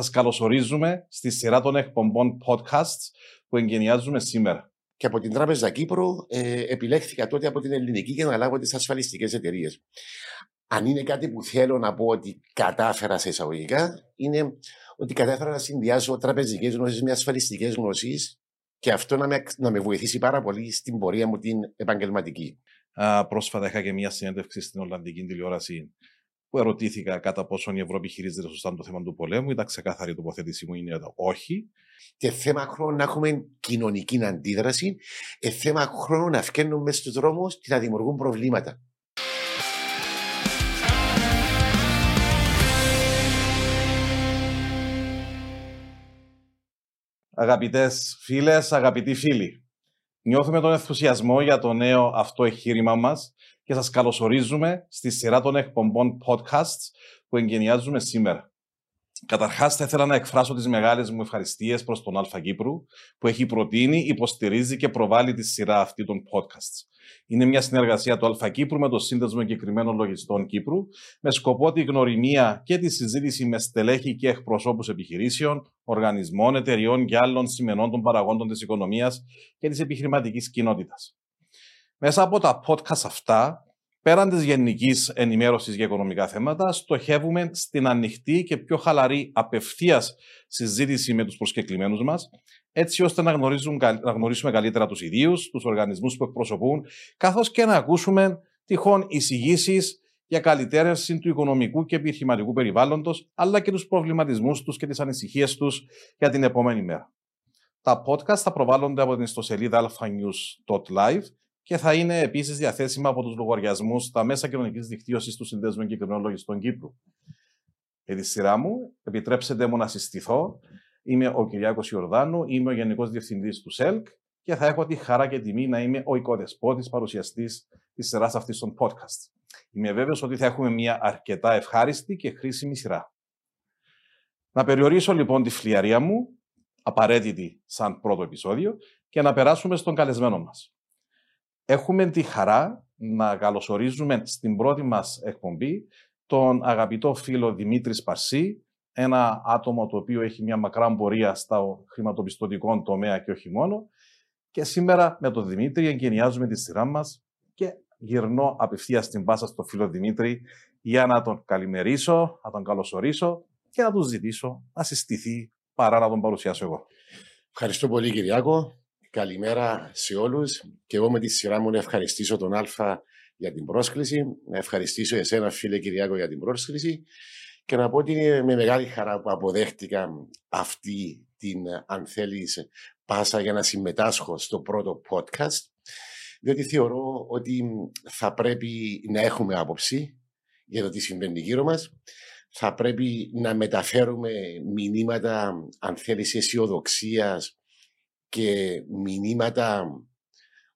Σας καλωσορίζουμε στη σειρά των εκπομπών podcasts που εγκαινιάζουμε σήμερα. Και από την Τράπεζα Κύπρου ε, επιλέχθηκα τότε από την ελληνική για να λάβω τις ασφαλιστικές εταιρείες. Αν είναι κάτι που θέλω να πω ότι κατάφερα σε εισαγωγικά, είναι ότι κατάφερα να συνδυάσω τραπεζικές γνώσεις με ασφαλιστικές γνώσεις και αυτό να με, να με βοηθήσει πάρα πολύ στην πορεία μου την επαγγελματική. Α, πρόσφατα είχα και μια συνέντευξη στην Ολλανδική τηλεόραση που ερωτήθηκα κατά πόσον η Ευρώπη χειρίζεται σωστά το θέμα του πολέμου. Ήταν ξεκάθαρη η τοποθέτησή μου είναι όχι. Και θέμα χρόνου να έχουμε κοινωνική αντίδραση, ε, θέμα χρόνου να φκαίνουμε στους δρόμους και να δημιουργούν προβλήματα. Αγαπητές φίλες, αγαπητοί φίλοι, νιώθουμε τον ενθουσιασμό για το νέο αυτό εγχείρημα μας και σας καλωσορίζουμε στη σειρά των εκπομπών podcasts που εγκαινιάζουμε σήμερα. Καταρχάς, θα ήθελα να εκφράσω τις μεγάλες μου ευχαριστίες προς τον Αλφα Κύπρου, που έχει προτείνει, υποστηρίζει και προβάλλει τη σειρά αυτή των podcasts. Είναι μια συνεργασία του Αλφα Κύπρου με το Σύνδεσμο Εγκεκριμένων Λογιστών Κύπρου, με σκοπό τη γνωριμία και τη συζήτηση με στελέχη και εκπροσώπους επιχειρήσεων, οργανισμών, εταιριών και άλλων σημενών των παραγόντων της οικονομίας και της επιχειρηματικής κοινότητας. Μέσα από τα podcast αυτά, πέραν της γενικής ενημέρωσης για οικονομικά θέματα, στοχεύουμε στην ανοιχτή και πιο χαλαρή απευθείας συζήτηση με τους προσκεκλημένους μας, έτσι ώστε να, να γνωρίσουμε καλύτερα τους ιδίους, τους οργανισμούς που εκπροσωπούν, καθώς και να ακούσουμε τυχόν εισηγήσεις για καλυτέρευση του οικονομικού και επιχειρηματικού περιβάλλοντος, αλλά και τους προβληματισμούς τους και τις ανησυχίες τους για την επόμενη μέρα. Τα podcast θα προβάλλονται από την ιστοσελίδα alphanews.live και θα είναι επίσης διαθέσιμα από τους λογαριασμούς στα μέσα κοινωνικής δικτύωσης του Συνδέσμου Εγκεκριμένων Λογιστών Κύπρου. Για τη σειρά μου, επιτρέψτε μου να συστηθώ. Είμαι ο Κυριάκος Ιορδάνου, είμαι ο Γενικός Διευθυντής του ΣΕΛΚ και θα έχω τη χαρά και τιμή να είμαι ο οικοδεσπότης παρουσιαστής της σειράς αυτής των podcast. Είμαι βέβαιος ότι θα έχουμε μια αρκετά ευχάριστη και χρήσιμη σειρά. Να περιορίσω λοιπόν τη φλιαρία μου, απαραίτητη σαν πρώτο επεισόδιο, και να περάσουμε στον καλεσμένο μας. Έχουμε τη χαρά να καλωσορίζουμε στην πρώτη μας εκπομπή τον αγαπητό φίλο Δημήτρης Σπαρσί, ένα άτομο το οποίο έχει μια μακρά πορεία στα χρηματοπιστωτικό τομέα και όχι μόνο. Και σήμερα με τον Δημήτρη εγκαινιάζουμε τη σειρά μας και γυρνώ απευθείας στην πάσα στο φίλο Δημήτρη για να τον καλημερίσω, να τον καλωσορίσω και να του ζητήσω να συστηθεί παρά να τον παρουσιάσω εγώ. Ευχαριστώ πολύ Κυριάκο. Καλημέρα σε όλους και εγώ με τη σειρά μου να ευχαριστήσω τον Αλφα για την πρόσκληση, να ευχαριστήσω εσένα φίλε Κυριάκο για την πρόσκληση και να πω ότι είναι με μεγάλη χαρά που αποδέχτηκα αυτή την, αν θέλεις, πάσα για να συμμετάσχω στο πρώτο podcast, διότι θεωρώ ότι θα πρέπει να έχουμε άποψη για το τι συμβαίνει γύρω μας, θα πρέπει να μεταφέρουμε μηνύματα, αν θέλεις, αισιοδοξίας και μηνύματα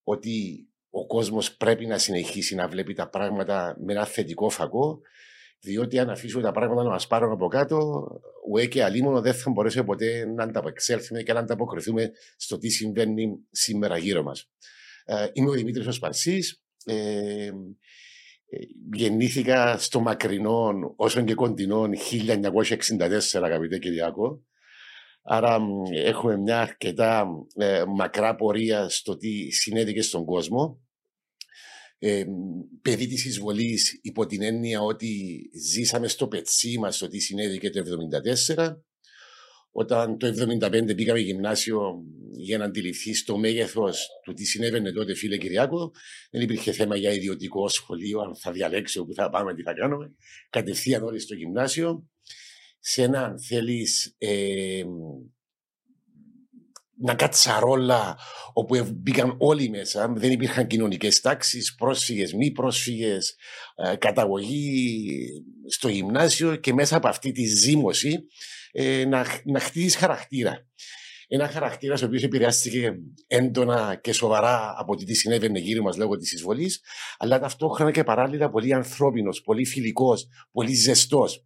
ότι ο κόσμος πρέπει να συνεχίσει να βλέπει τα πράγματα με ένα θετικό φακό, διότι αν αφήσουμε τα πράγματα να μας πάρουν από κάτω, ουέ και αλίμονο δεν θα μπορέσουμε ποτέ να ανταπεξέλθουμε και να ανταποκριθούμε στο τι συμβαίνει σήμερα γύρω μας. Ε, είμαι ο Δημήτρης Οσπαρσής, ε, ε, γεννήθηκα στο μακρινό, όσον και κοντινό, 1964, αγαπητέ Κυριακό. Άρα έχουμε μια αρκετά ε, μακρά πορεία στο τι συνέβη στον κόσμο. Ε, παιδί της εισβολής υπό την έννοια ότι ζήσαμε στο πετσί μας το τι συνέβη το 1974. Όταν το 1975 πήγαμε γυμνάσιο για να αντιληφθεί το μέγεθος του τι συνέβαινε τότε, φίλε Κυριάκο, δεν υπήρχε θέμα για ιδιωτικό σχολείο, αν θα διαλέξει όπου θα πάμε, τι θα κάνουμε. Κατευθείαν όλοι στο γυμνάσιο σε ένα, αν θέλεις, ε, μια κατσαρόλα όπου μπήκαν όλοι μέσα, δεν υπήρχαν κοινωνικές τάξεις, πρόσφυγες, μη πρόσφυγες, ε, καταγωγή στο γυμνάσιο και μέσα από αυτή τη ζήμωση ε, να, να χτίσει χαρακτήρα. Ένα χαρακτήρας ο οποίος επηρεάστηκε έντονα και σοβαρά από τι συνέβαινε γύρω μας λόγω της εισβολής, αλλά ταυτόχρονα και παράλληλα πολύ ανθρώπινος, πολύ φιλικός, πολύ ζεστός.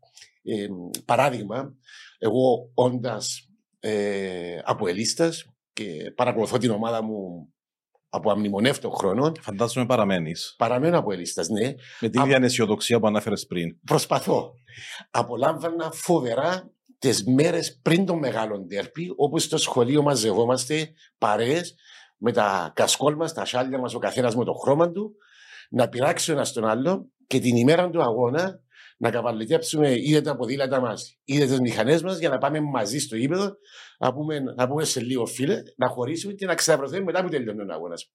Ε, παράδειγμα, εγώ όντας ε, και παρακολουθώ την ομάδα μου από αμνημονεύτων χρόνων. Φαντάζομαι παραμένεις. Παραμένω από ναι. Με την ίδια αισιοδοξία που ανάφερε πριν. Προσπαθώ. Απολάμβανα φοβερά τις μέρες πριν τον μεγάλο ντέρπι, όπου στο σχολείο μαζευόμαστε παρέες με τα κασκόλ μας, τα σάλια μας, ο καθένας με το χρώμα του, να πειράξει ο ένας τον άλλο και την ημέρα του αγώνα να καβαλικέψουμε είτε τα ποδήλατα μας είτε τις μηχανές μας για να πάμε μαζί στο ύπεδο να πούμε, να πούμε σε λίγο φίλε, να χωρίσουμε και να ξαναβρεθούμε μετά που τελειώνει ο αγώνας.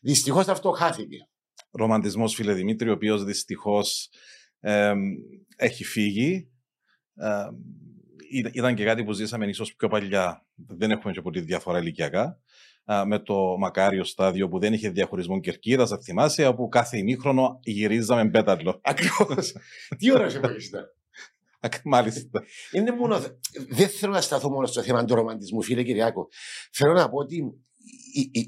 Δυστυχώς αυτό χάθηκε. Ρομαντισμός, φίλε Δημήτρη, ο οποίος δυστυχώς ε, έχει φύγει. Ε, ήταν και κάτι που ζήσαμε ίσως πιο παλιά. Δεν έχουμε και πολύ διαφορά ηλικιακά με το μακάριο στάδιο που δεν είχε διαχωρισμό κερκίδας, θα θυμάσαι, όπου κάθε ημίχρονο γυρίζαμε πέταλο. Ακριβώς. Τι ώρα σε ήταν. Μάλιστα. Είναι μόνο... Δεν θέλω να σταθώ μόνο στο θέμα του ρομαντισμού, φίλε Κυριάκο. Θέλω να πω ότι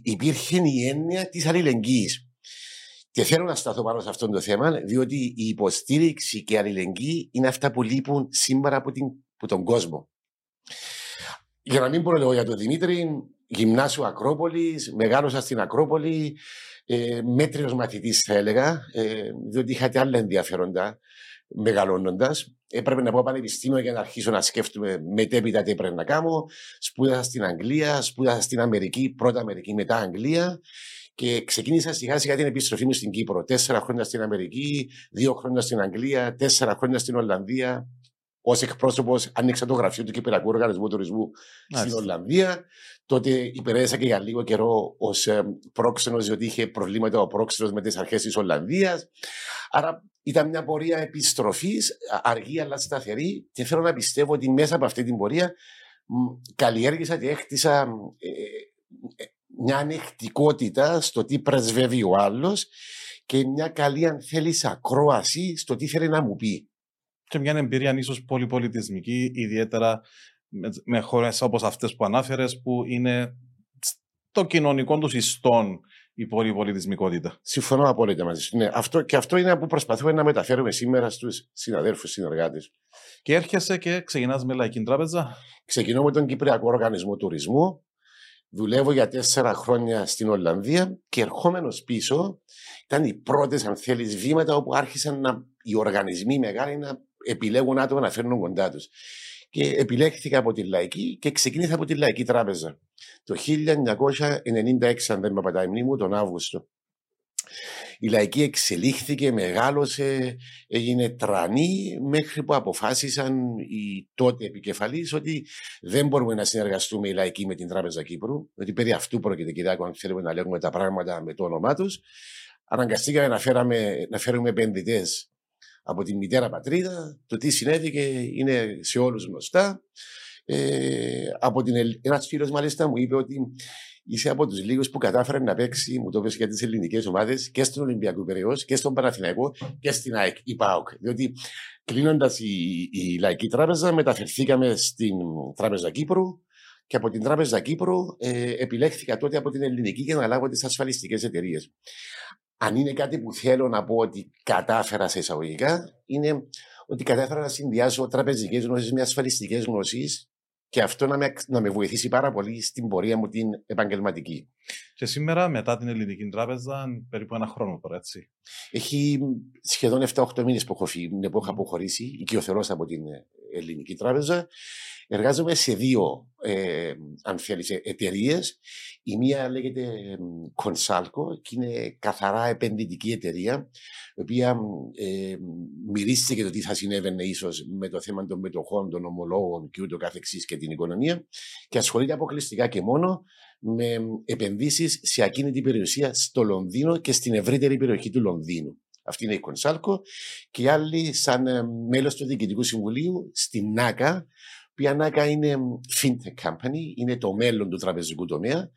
υπήρχε η έννοια της αλληλεγγύης. Και θέλω να σταθώ πάνω σε αυτό το θέμα, διότι η υποστήριξη και η αλληλεγγύη είναι αυτά που λείπουν σήμερα από, την, από τον κόσμο. Για να μην πω λέω για τον Δημήτρη, γυμνάσιο Ακρόπολης, μεγάλωσα στην Ακρόπολη, ε, μέτριος μαθητής θα έλεγα, ε, διότι είχα και άλλα ενδιαφέροντα μεγαλώνοντας. Έπρεπε να πάω πανεπιστήμιο για να αρχίσω να σκέφτομαι μετέπειτα τι έπρεπε να κάνω. Σπούδασα στην Αγγλία, σπούδασα στην Αμερική, πρώτα Αμερική, μετά Αγγλία. Και ξεκίνησα σιγά σιγά την επιστροφή μου στην Κύπρο. Τέσσερα χρόνια στην Αμερική, δύο χρόνια στην Αγγλία, τέσσερα χρόνια στην Ολλανδία, ως εκπρόσωπος άνοιξα το γραφείο του Κυπριακού Οργανισμού Τουρισμού στην Ολλανδία. Τότε υπηρέτησα και για λίγο καιρό ως ε, πρόξενος, διότι είχε προβλήματα ο πρόξενος με τις αρχές της Ολλανδίας. Άρα ήταν μια πορεία επιστροφής, αργή αλλά σταθερή, και θέλω να πιστεύω ότι μέσα από αυτή την πορεία καλλιέργησα και έκτισα ε, ε, μια ανεκτικότητα στο τι πρεσβεύει ο άλλος και μια καλή, αν θέλεις, ακρόαση στο τι θέλει να μου πει και μια εμπειρία ίσως πολυπολιτισμική, ιδιαίτερα με, με χώρες όπως αυτές που ανάφερες, που είναι στο κοινωνικό τους ιστόν η πολυπολιτισμικότητα. Συμφωνώ απόλυτα μαζί σου. Ναι, αυτό, και αυτό είναι που προσπαθούμε να μεταφέρουμε σήμερα στους συναδέλφους συνεργάτες. Και έρχεσαι και ξεκινάς με λαϊκή τράπεζα. Ξεκινώ με τον Κυπριακό Οργανισμό Τουρισμού. Δουλεύω για τέσσερα χρόνια στην Ολλανδία και ερχόμενος πίσω ήταν οι πρώτες, αν θέλεις, βήματα όπου άρχισαν να, οι οργανισμοί μεγάλοι να επιλέγουν άτομα να φέρνουν κοντά τους. Και επιλέχθηκα από τη Λαϊκή και ξεκίνησα από τη Λαϊκή Τράπεζα. Το 1996, αν δεν με πατάει η μνήμη μου, τον Αύγουστο. Η Λαϊκή εξελίχθηκε, μεγάλωσε, έγινε τρανή μέχρι που αποφάσισαν οι τότε επικεφαλείς ότι δεν μπορούμε να συνεργαστούμε η Λαϊκή με την Τράπεζα Κύπρου, ότι περί αυτού πρόκειται Κυριάκο αν θέλουμε να λέγουμε τα πράγματα με το όνομά τους. Αναγκαστήκαμε να, φέραμε, να φέρουμε επενδυτές από τη μητέρα πατρίδα. Το τι συνέβη είναι σε όλους γνωστά. Ε, από την, ένας φίλος μάλιστα μου είπε ότι είσαι από τους λίγους που κατάφεραν να παίξει, μου το είπε για τις ελληνικές ομάδες και στον Ολυμπιακό Περαιός και στον Παναθηναϊκό και στην ΑΕΚ, η ΠΑΟΚ. Διότι κλείνοντας η, η Λαϊκή Τράπεζα μεταφερθήκαμε στην Τράπεζα Κύπρου και από την Τράπεζα Κύπρου ε, επιλέχθηκα τότε από την ελληνική για να λάβω τις ασφαλιστικές εταιρείες αν είναι κάτι που θέλω να πω ότι κατάφερα σε εισαγωγικά, είναι ότι κατάφερα να συνδυάσω τραπεζικές γνώσεις με ασφαλιστικές γνώσεις και αυτό να με, να με βοηθήσει πάρα πολύ στην πορεία μου την επαγγελματική. Και σήμερα, μετά την Ελληνική Τράπεζα, περίπου ένα χρόνο τώρα, έτσι. Έχει σχεδόν 7-8 μήνες που έχω φύγει, που έχω αποχωρήσει, οικειοθερό από την Ελληνική Τράπεζα Εργάζομαι σε δύο, ε, αν θέλεις, εταιρείες. Η μία λέγεται Consalco και είναι καθαρά επενδυτική εταιρεία, η οποία ε, μυρίστηκε και το τι θα συνέβαινε ίσως με το θέμα των μετοχών, των ομολόγων και ούτω καθεξής και την οικονομία και ασχολείται αποκλειστικά και μόνο με επενδύσεις σε ακίνητη περιουσία στο Λονδίνο και στην ευρύτερη περιοχή του Λονδίνου. Αυτή είναι η Κονσάλκο και οι άλλοι σαν ε, μέλος του Διοικητικού Συμβουλίου στην ΝΑΚΑ η ΝΑΚΑ είναι fintech company, είναι το μέλλον του τραπεζικού τομέα,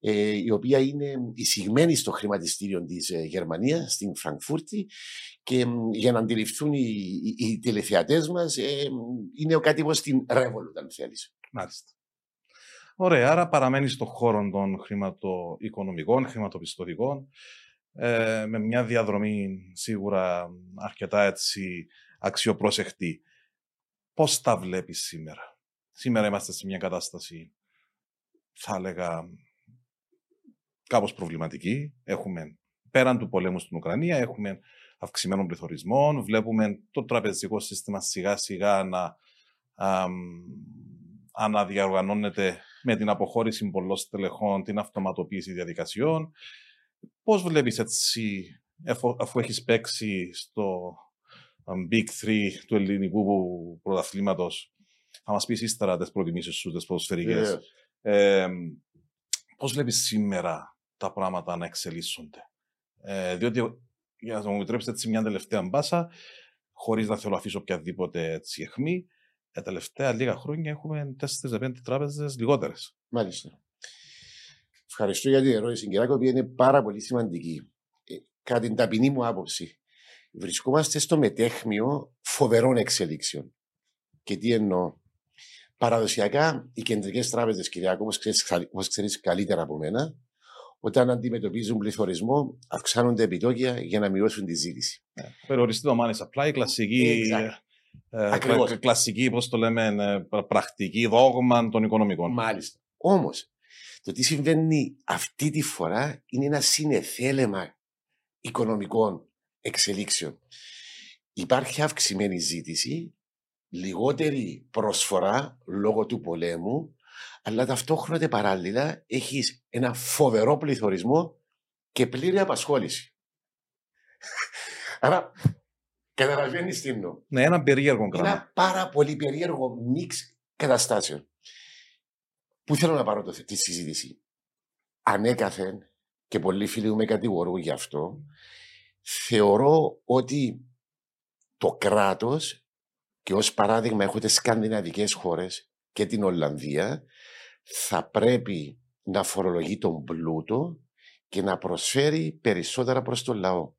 ε, η οποία είναι εισηγμένη στο χρηματιστήριο της ε, Γερμανίας, στην Φραγκφούρτη και για να αντιληφθούν οι, οι, οι τηλεθεατές μας ε, είναι ο κάτι στην Revolut, αν θέλεις. Μάλιστα. Ωραία, άρα παραμένει στον χώρο των χρηματοοικονομικών, χρηματοπιστωτικών, ε, με μια διαδρομή σίγουρα αρκετά έτσι αξιοπρόσεχτη. Πώς τα βλέπεις σήμερα; Σήμερα είμαστε σε μια κατάσταση, θα έλεγα, κάπως προβληματική. Έχουμε, πέραν του πολέμου στην Ουκρανία, έχουμε αυξημένων πληθωρισμών. Βλέπουμε το τραπεζικό σύστημα σιγά σιγά να αναδιαργανώνεται με την αποχώρηση πολλών στελεχών, την αυτοματοποίηση διαδικασιών. Πώς βλέπεις έτσι, αφού έχεις παίξει στο Big Three του ελληνικού πρωταθλήματος, θα μας πεις ύστερα τις προτιμήσεις σου, τις ποδοσφαιρικές. Yeah. Ε, πώς βλέπεις σήμερα τα πράγματα να εξελίσσονται; Ε, διότι, για να μου επιτρέψετε έτσι μια τελευταία μπάσα, χωρίς να θέλω να αφήσω οποιαδήποτε έτσι αιχμή, τα τελευταία λίγα χρόνια έχουμε 4-5 τράπεζες λιγότερες. Μάλιστα. Ευχαριστώ για την ερώτηση, κυρία που είναι πάρα πολύ σημαντική. Ε, κατά την ταπεινή μου άποψη, βρισκόμαστε στο μετέχμιο φοβερών εξελίξεων. Και τι εννοώ. Παραδοσιακά, οι κεντρικές τράπεζες, Κυριακό, όπως ξέρεις καλύτερα από μένα, όταν αντιμετωπίζουν πληθωρισμό, αυξάνονται επιτόκια για να μειώσουν τη ζήτηση. Yeah. Περιοριστεί το money supply, η κλασική ε, κλασική, πώς το λέμε, ε, πρακτική δόγμα των οικονομικών. Μάλιστα. Όμως, το τι συμβαίνει αυτή τη φορά είναι ένα συνεθέλεμα οικονομικών εξελίξεων. Υπάρχει αυξημένη ζήτηση, λιγότερη προσφορά λόγω του πολέμου, αλλά ταυτόχρονα παράλληλα έχεις ένα φοβερό πληθωρισμό και πλήρη απασχόληση. Άρα Καταλαβαίνεις τι εννοώ. Ναι, ένα περίεργο πράγμα. Ένα πάρα πολύ περίεργο μίξ καταστάσεων. Πού θέλω να πάρω το, τη συζήτηση. Ανέκαθεν και πολλοί φίλοι μου με κατηγορούν γι' αυτό. Θεωρώ ότι το κράτος και ως παράδειγμα έχω τις σκανδιναβικές χώρες και την Ολλανδία θα πρέπει να φορολογεί τον πλούτο και να προσφέρει περισσότερα προς τον λαό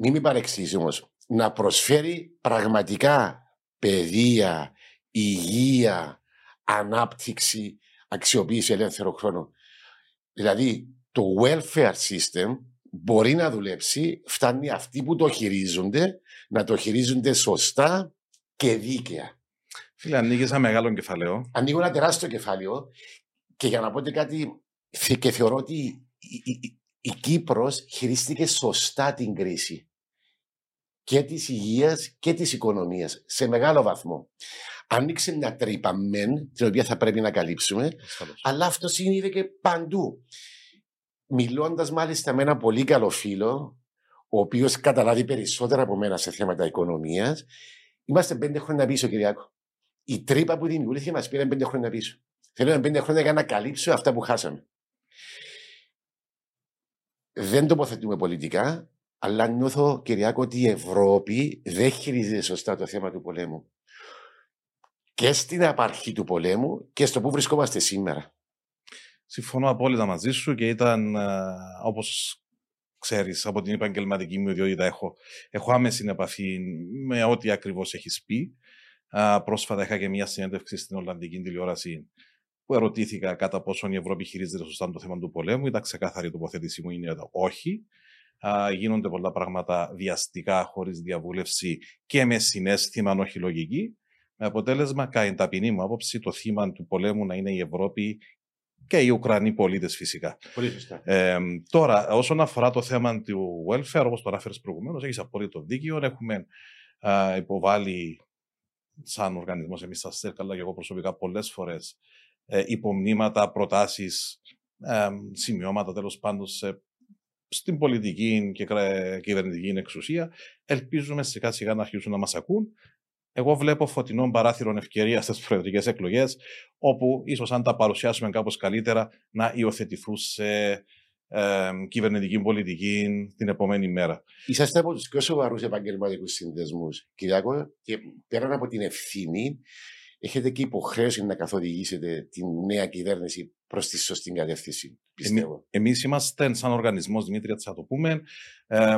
μην με παρεξήσει όμως, να προσφέρει πραγματικά παιδεία, υγεία, ανάπτυξη, αξιοποίηση ελεύθερο χρόνο. Δηλαδή, το welfare system μπορεί να δουλέψει, φτάνει αυτοί που το χειρίζονται να το χειρίζονται σωστά και δίκαια. Φίλε, ανοίγει ένα μεγάλο κεφάλαιο. Ανοίγω ένα τεράστιο κεφάλαιο και για να πω κάτι, και θεωρώ ότι η, η, η Κύπρος χειρίστηκε σωστά την κρίση και της υγείας και της οικονομίας σε μεγάλο βαθμό. Άνοιξε μια τρύπα μεν, την οποία θα πρέπει να καλύψουμε, αλλά αυτό συνήθω και παντού. Μιλώντας μάλιστα με ένα πολύ καλό φίλο, ο οποίος καταλάβει περισσότερα από μένα σε θέματα οικονομίας, είμαστε πέντε χρόνια πίσω, Κυριακό. Η τρύπα που δημιουργήθηκε μας πήρε πέντε χρόνια πίσω. Θέλω πέντε χρόνια για να καλύψω αυτά που χάσαμε. Δεν τοποθετούμε πολιτικά, αλλά νιώθω, Κυριακό, ότι η Ευρώπη δεν χειρίζεται σωστά το θέμα του πολέμου. Και στην απαρχή του πολέμου και στο που βρισκόμαστε σήμερα. Συμφωνώ απόλυτα μαζί σου και ήταν, ε, όπως ξέρεις, από την επαγγελματική μου ιδιότητα, έχω, έχω άμεση επαφή με ό,τι ακριβώς έχεις πει. Πρόσφατα είχα και μια συνέντευξη στην Ολλανδική τηλεόραση που ερωτήθηκα κατά πόσον η Ευρώπη χειρίζεται σωστά το θέμα του πολέμου. Ήταν ξεκάθαρη τοποθέτησή μου είναι όχι α, γίνονται πολλά πράγματα βιαστικά, χωρίς διαβούλευση και με συνέστημα, αν όχι λογική. Με αποτέλεσμα, κατά την ταπεινή μου άποψη, το θύμα του πολέμου να είναι η Ευρώπη και οι Ουκρανοί πολίτες φυσικά. Πολύ σωστά. Ε, τώρα, όσον αφορά το θέμα του welfare, όπως το ανάφερε προηγουμένως, έχεις απόλυτο δίκιο. Έχουμε α, υποβάλει σαν οργανισμός εμείς στα ΣΕΡΚ, αλλά και εγώ προσωπικά πολλές φορές ε, υπομνήματα, προτάσεις, ε, σημειώματα τέλος πάντων σε στην πολιτική και κυβερνητική εξουσία. Ελπίζουμε σιγά σιγά να αρχίσουν να μας ακούν. Εγώ βλέπω φωτεινών παράθυρων ευκαιρίας στις προεδρικές εκλογές, όπου ίσως αν τα παρουσιάσουμε κάπως καλύτερα να υιοθετηθούν σε ε, κυβερνητική πολιτική την επόμενη μέρα. Είσαστε από τους πιο σοβαρούς επαγγελματικούς συνδεσμούς, Κυριακό, και πέραν από την ευθύνη, έχετε και υποχρέωση να καθοδηγήσετε τη νέα κυβέρνηση προς τη σωστή κατεύθυνση. Πιστεύω. Εμείς είμαστε σαν οργανισμός, Δημήτρια, θα το πούμε. Ε,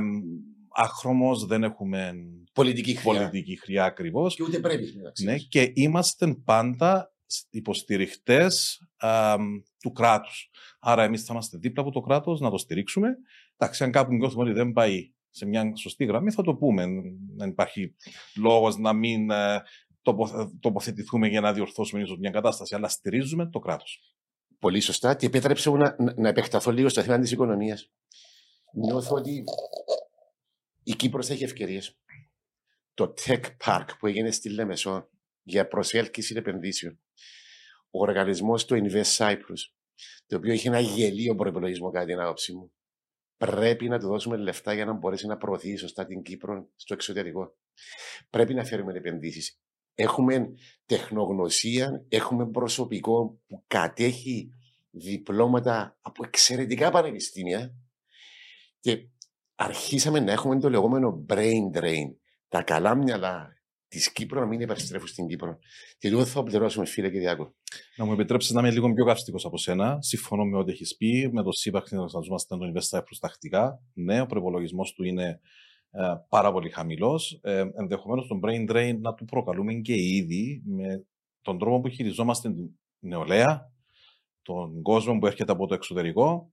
Αχρώμο δεν έχουμε πολιτική χρειά, πολιτική χρειά ακριβώς. Και ούτε πρέπει ναι, Και είμαστε πάντα υποστηριχτές του κράτους. Άρα, εμείς θα είμαστε δίπλα από το κράτος να το στηρίξουμε. Εντάξει, αν κάπου νιώθουμε ότι δεν πάει σε μια σωστή γραμμή, θα το πούμε. Δεν υπάρχει λόγος να μην ε, τοποθετηθούμε για να διορθώσουμε ίσως μια κατάσταση, αλλά στηρίζουμε το κράτος. Πολύ σωστά. Και επέτρεψε μου να, να επεκταθώ λίγο στο θέμα της οικονομίας. Νιώθω ότι η Κύπρος έχει ευκαιρίες. Το Tech Park που έγινε στη Λέμεσό για προσέλκυση επενδύσεων. Ο οργανισμός του Invest Cyprus, το οποίο έχει ένα γελίο προπολογισμό κατά την άποψή μου, πρέπει να του δώσουμε λεφτά για να μπορέσει να προωθεί σωστά την Κύπρο στο εξωτερικό. Πρέπει να φέρουμε επενδύσεις. Έχουμε τεχνογνωσία, έχουμε προσωπικό που κατέχει διπλώματα από εξαιρετικά πανεπιστήμια και αρχίσαμε να έχουμε το λεγόμενο brain drain. Τα καλά μυαλά της Κύπρου να μην επιστρέφουν στην Κύπρο. Και λίγο θα πληρώσουμε, φίλε Κυριάκο. Να μου επιτρέψεις να είμαι λίγο πιο καυστικό από σένα. Συμφωνώ με ό,τι έχεις πει. Με το ΣΥΠΑ χρειαζόμαστε τον Invest προ τακτικά. Ναι, ο προπολογισμός του είναι ε, πάρα πολύ χαμηλός. Ε, Ενδεχομένως τον brain drain να του προκαλούμε και ήδη με τον τρόπο που χειριζόμαστε την νεολαία, τον κόσμο που έρχεται από το εξωτερικό,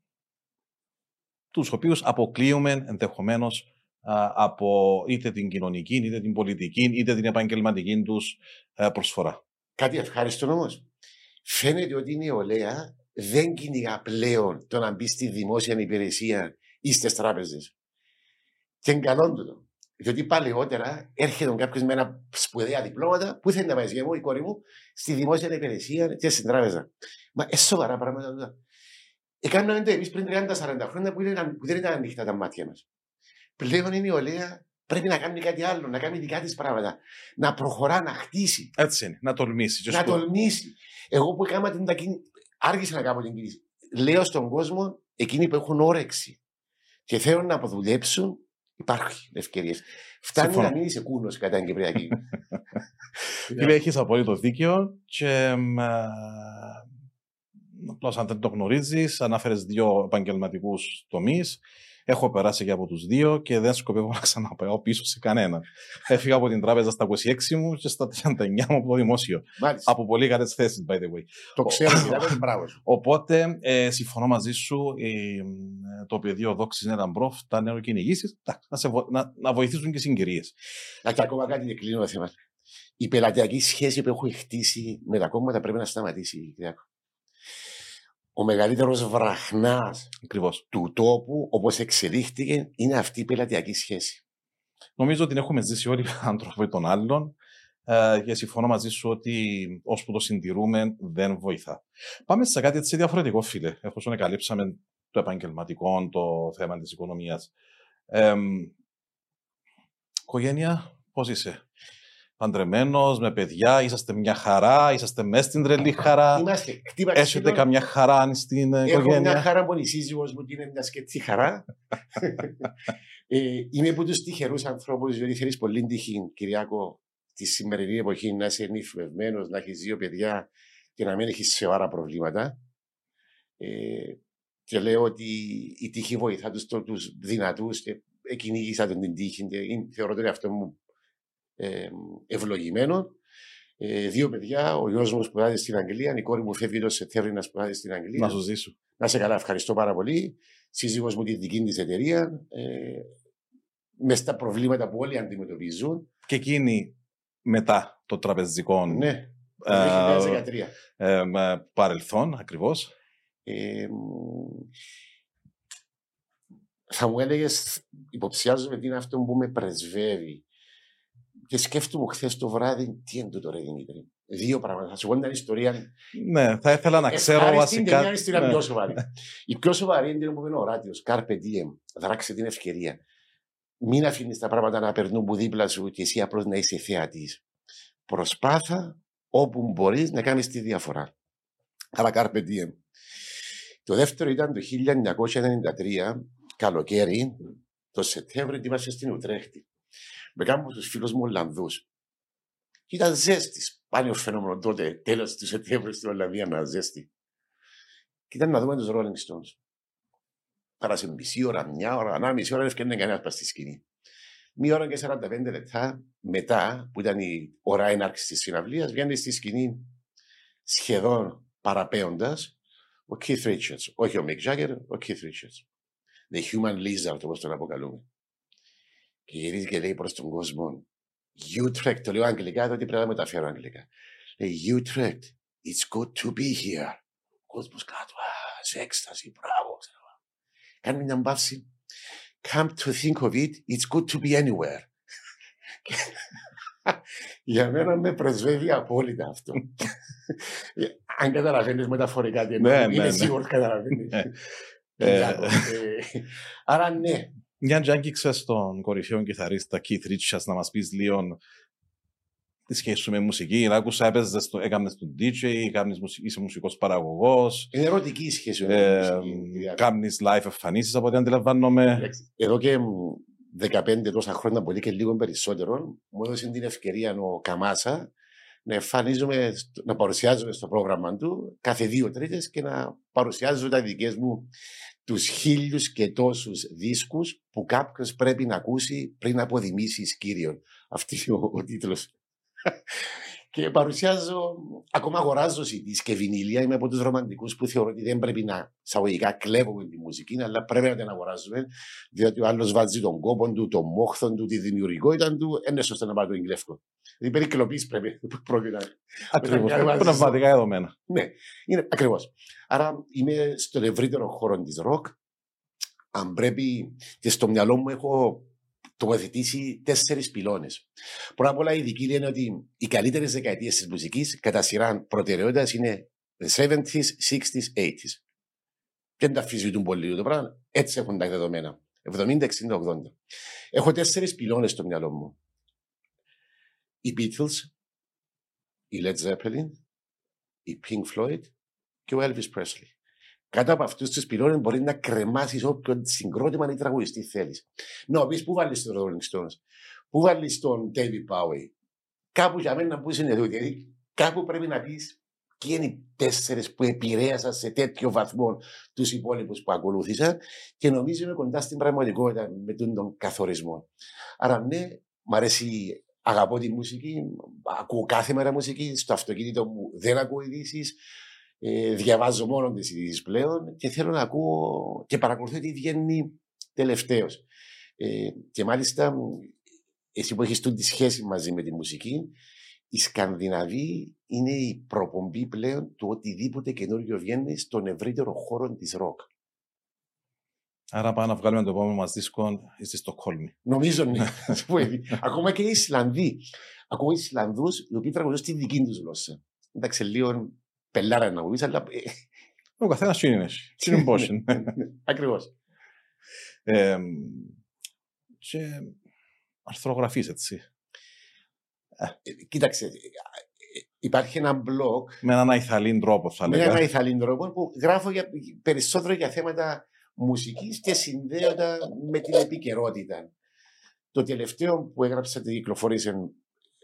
τους οποίους αποκλείουμε ενδεχομένως από είτε την κοινωνική, είτε την πολιτική, είτε την επαγγελματική τους ε, προσφορά. Κάτι ευχάριστο όμως. Φαίνεται ότι η νεολαία δεν κυνηγά πλέον το να μπει στη δημόσια υπηρεσία ή στις τράπεζες. Και είναι καλό το. Διότι παλαιότερα έρχεται κάποιος με ένα σπουδαία διπλώματα, πού θέλει να πάει, εγώ, η κόρη μου, στη δημόσια υπηρεσία και στην τράπεζα. Μα είναι σοβαρά πράγματα αυτά. Έκαναμε το εμείς πριν 30-40 χρόνια που, που δεν ήταν ανοιχτά τα μάτια μας. Πλέον η νεολαία πρέπει να κάνει κάτι άλλο, να κάνει δικά της πράγματα. Να προχωρά, να χτίσει. Έτσι είναι, να τολμήσει. Να τολμήσει. Εγώ που έκανα την τακίνη, άργησα να κάνω την κίνηση. Λέω στον κόσμο, εκείνοι που έχουν όρεξη και θέλουν να αποδουλέψουν, υπάρχουν ευκαιρίες. Φτάνει Συμφωνώ. να μην είσαι κούνος κατά την Κυπριακή. Φίλε, έχεις απόλυτο δίκιο και απλώς αν δεν το γνωρίζεις, ανάφερε δύο επαγγελματικούς τομείς. Έχω περάσει και από τους δύο και δεν σκοπεύω να ξαναπάω πίσω σε κανένα. Έφυγα από την τράπεζα στα 26 μου και στα 39 μου από το δημόσιο. Μάλιστα. Από πολύ καλές θέσεις, by the way. Το ξέρω, δηλαδή, μπράβο. Οπότε, ε, συμφωνώ μαζί σου, ε, το πεδίο δόξης είναι ένα μπροφ, τα νεοκυνηγήσεις, να, να, να βοηθήσουν και συγκυρίες. Να και ακόμα κάτι δεν κλείνω το θέμα. Η πελατειακή σχέση που έχουν χτίσει με τα κόμματα πρέπει να σταματήσει, Κυριακό ο μεγαλύτερος βραχνάς του τόπου, όπως εξελίχθηκε, είναι αυτή η πελατειακή σχέση. Νομίζω ότι την έχουμε ζήσει όλοι οι άνθρωποι των άλλων ε, και συμφωνώ μαζί σου ότι ώσπου το συντηρούμε δεν βοηθά. Πάμε σε κάτι έτσι διαφορετικό, φίλε, εφόσον καλύψαμε το επαγγελματικό, το θέμα της οικονομίας. Ε, οικογένεια, πώς είσαι; Παντρεμένος, με παιδιά, είσαστε μια χαρά, είσαστε μέσα στην τρελή χαρά. Είμαστε. Έχετε καμιά χαρά στην Έχω οικογένεια. Έχω μια χαρά που η σύζυγος μου είναι μια σκεπτή χαρά. ε, είμαι από τους τυχερούς ανθρώπους, διότι θέλεις πολύ τύχη, Κυριάκο, τη σημερινή εποχή να είσαι νυφευμένο, να έχεις δύο παιδιά και να μην έχεις σοβαρά προβλήματα. Ε, και λέω ότι η τύχη βοηθά τους τους δυνατούς και εκκυνήγησα τον την τύχη και θεωρώ ότι αυτό μου ε, ευλογημένο. Ε, δύο παιδιά, ο γιος μου σπουδάζει στην Αγγλία, η κόρη μου φεύγει το Σεπτέμβριο να σπουδάζει στην Αγγλία. Να σου ζήσω. Να σε καλά, ευχαριστώ πάρα πολύ. Σύζυγος μου τη δική της εταιρεία. Ε, με στα προβλήματα που όλοι αντιμετωπίζουν. Και εκείνη μετά το τραπεζικό. Ναι, το 2013. Ε, παρελθόν, ακριβώς. Ε, θα μου έλεγες, υποψιάζομαι τι είναι αυτό που με πρεσβεύει και σκέφτομαι χθες το βράδυ τι είναι το ρε Δημήτρη. Δύο πράγματα. Θα σου πω μια ιστορία. Ναι, θα ήθελα να ξέρω βασικά. Είναι μια ιστορία ναι. πιο σοβαρή. Η πιο σοβαρή είναι που είναι ο Ράτιος. Κάρπε diem. Δράξε την ευκαιρία. Μην αφήνεις τα πράγματα να περνούν που δίπλα σου και εσύ απλώς να είσαι θεατής. Προσπάθα όπου μπορείς να κάνεις τη διαφορά. Αλλά κάρπε diem. Το δεύτερο ήταν το 1993, καλοκαίρι, το Σεπτέμβριο, είμαστε στην Ουτρέχτη με κάποιου του φίλου μου Ολλανδού. Και ήταν ζέστης. Πάλι ο φαινόμενο τότε, τέλος του Σεπτέμβρη στην Ολλανδία, να ζέστη. Και ήταν να δούμε τους Rolling Stones. Πέρασε μισή ώρα, μια ώρα, να μισή ώρα δεν έφτιανε κανένας πας στη σκηνή. Μία ώρα και 45 λεπτά μετά, που ήταν η ώρα έναρξης της συναυλίας, βγαίνει στη σκηνή σχεδόν παραπέοντας ο Keith Richards. Όχι ο Mick Jagger, ο Keith Richards. The Human Lizard, όπως τον αποκαλούμε. Και γυρίζει και λέει προς τον κόσμο, Utrecht, το λέω αγγλικά, τότε πρέπει να μεταφέρω αγγλικά. Λέει, Utrecht, it's good to be here. Ο κόσμος κάτω, σε έκσταση, μπράβο, ξέρω. Κάνει μια μπαύση. Come to think of it, it's good to be anywhere. Για μένα με πρεσβεύει απόλυτα αυτό. Αν καταλαβαίνεις μεταφορικά τι εννοώ, Ναι, είναι ναι, ναι. σίγουρος ότι καταλαβαίνει. Ναι. Ε, Άρα ναι, Μια και άγγιξε στον κορυφαίο κιθαρίστα Keith Richards να μας πεις λίγο τη σχέση σου με μουσική. Άκουσα, έπαιζες στο, έκαμνες τον DJ, κάνεις, μουσι- είσαι μουσικός παραγωγός, είναι ερωτική η σχέση με ε, τη μουσική, κυρία. κάνεις live εμφανίσεις από ό,τι αντιλαμβάνομαι. Εντάξει, Εδώ και μ, 15 τόσα χρόνια, πολύ και λίγο περισσότερο, μου έδωσε την ευκαιρία ο Καμάσα να εμφανίζομαι, στο- να παρουσιάζομαι στο πρόγραμμα του κάθε δύο τρίτες και να παρουσιάζω τα δικές μου τους χίλιους και τόσους δίσκους που κάποιος πρέπει να ακούσει πριν αποδημήσει κύριον. Αυτή είναι ο, ο τίτλος. Και παρουσιάζω, ακόμα αγοράζω CDs και βινίλια. Είμαι από τους ρομαντικούς που θεωρώ ότι δεν πρέπει να εισαγωγικά κλέβουμε τη μουσική, αλλά πρέπει να την αγοράζουμε, διότι ο άλλος βάζει τον κόπο του, τον μόχθον του, τη δημιουργικότητα του, είναι σωστό να πάει το εγκλεύκο. Δηλαδή περικλοπής πρέπει πρέπει να Ακριβώς, να βάζεις- πνευματικά δεδομένα. ναι, είναι ακριβώς. Άρα είμαι στον ευρύτερο χώρο της ροκ. Αν πρέπει και στο μυαλό μου έχω τοποθετήσει τέσσερις πυλώνες. Πρώτα απ' όλα, οι ειδικοί λένε ότι οι καλύτερες δεκαετίες της μουσικής κατά σειρά προτεραιότητας είναι the 70s, 60s, 80s. Δεν τα αφισβητούν πολύ το πράγμα. Έτσι έχουν τα δεδομένα. 70, 60, 80. Έχω τέσσερις πυλώνες στο μυαλό μου. Οι Beatles, η Led Zeppelin, η Pink Floyd και ο Elvis Presley. Κάτω από αυτούς τους πυλώνε μπορεί να κρεμάσεις όποιο συγκρότημα ή τραγουδιστή θέλεις. Να πεις πού βάλεις τον Rolling Stones, πού βάλεις τον David Bowie; Κάπου για μένα που είναι εδώ. Δηλαδή, κάπου πρέπει να πεις ποιοι είναι οι τέσσερι που επηρέασαν σε τέτοιο βαθμό τους υπόλοιπους που ακολούθησαν και νομίζω είμαι κοντά στην πραγματικότητα με τον, τον καθορισμό. Άρα, ναι, μ' αρέσει, αγαπώ τη μουσική, ακούω κάθε μέρα μουσική, στο αυτοκίνητο μου δεν ακούω ειδήσεις. Ε, διαβάζω μόνο τις ειδήσεις πλέον και θέλω να ακούω και παρακολουθώ τι βγαίνει τελευταίως. Ε, και μάλιστα, εσύ που έχεις τούτη σχέση μαζί με τη μουσική, η Σκανδιναβή είναι η προπομπή πλέον του οτιδήποτε καινούριο βγαίνει στον ευρύτερο χώρο της ροκ. Άρα πάμε να βγάλουμε το επόμενο μας δίσκο στη Στοκχόλμη. Νομίζω ναι. Ακόμα και οι Ισλανδοί. Ακούω Ισλανδούς οι οποίοι τραγουδούν στη δική τους γλώσσα. Εντάξει, λίγο πελάρα να μου πεις, αλλά... ε, Ο καθένας τι είναι. Τι είναι πώς είναι. Ακριβώς. Ε, και αρθρογραφείς έτσι. Ε, Κοίταξε, ε, ε, υπάρχει ένα blog Με έναν αϊθαλήν τρόπο θα με έναν λέγα. Αϊθαλήν τρόπο που γράφω για, περισσότερο για θέματα μουσικής και συνδέοντα με την επικαιρότητα. Το τελευταίο που έγραψα και κυκλοφόρησε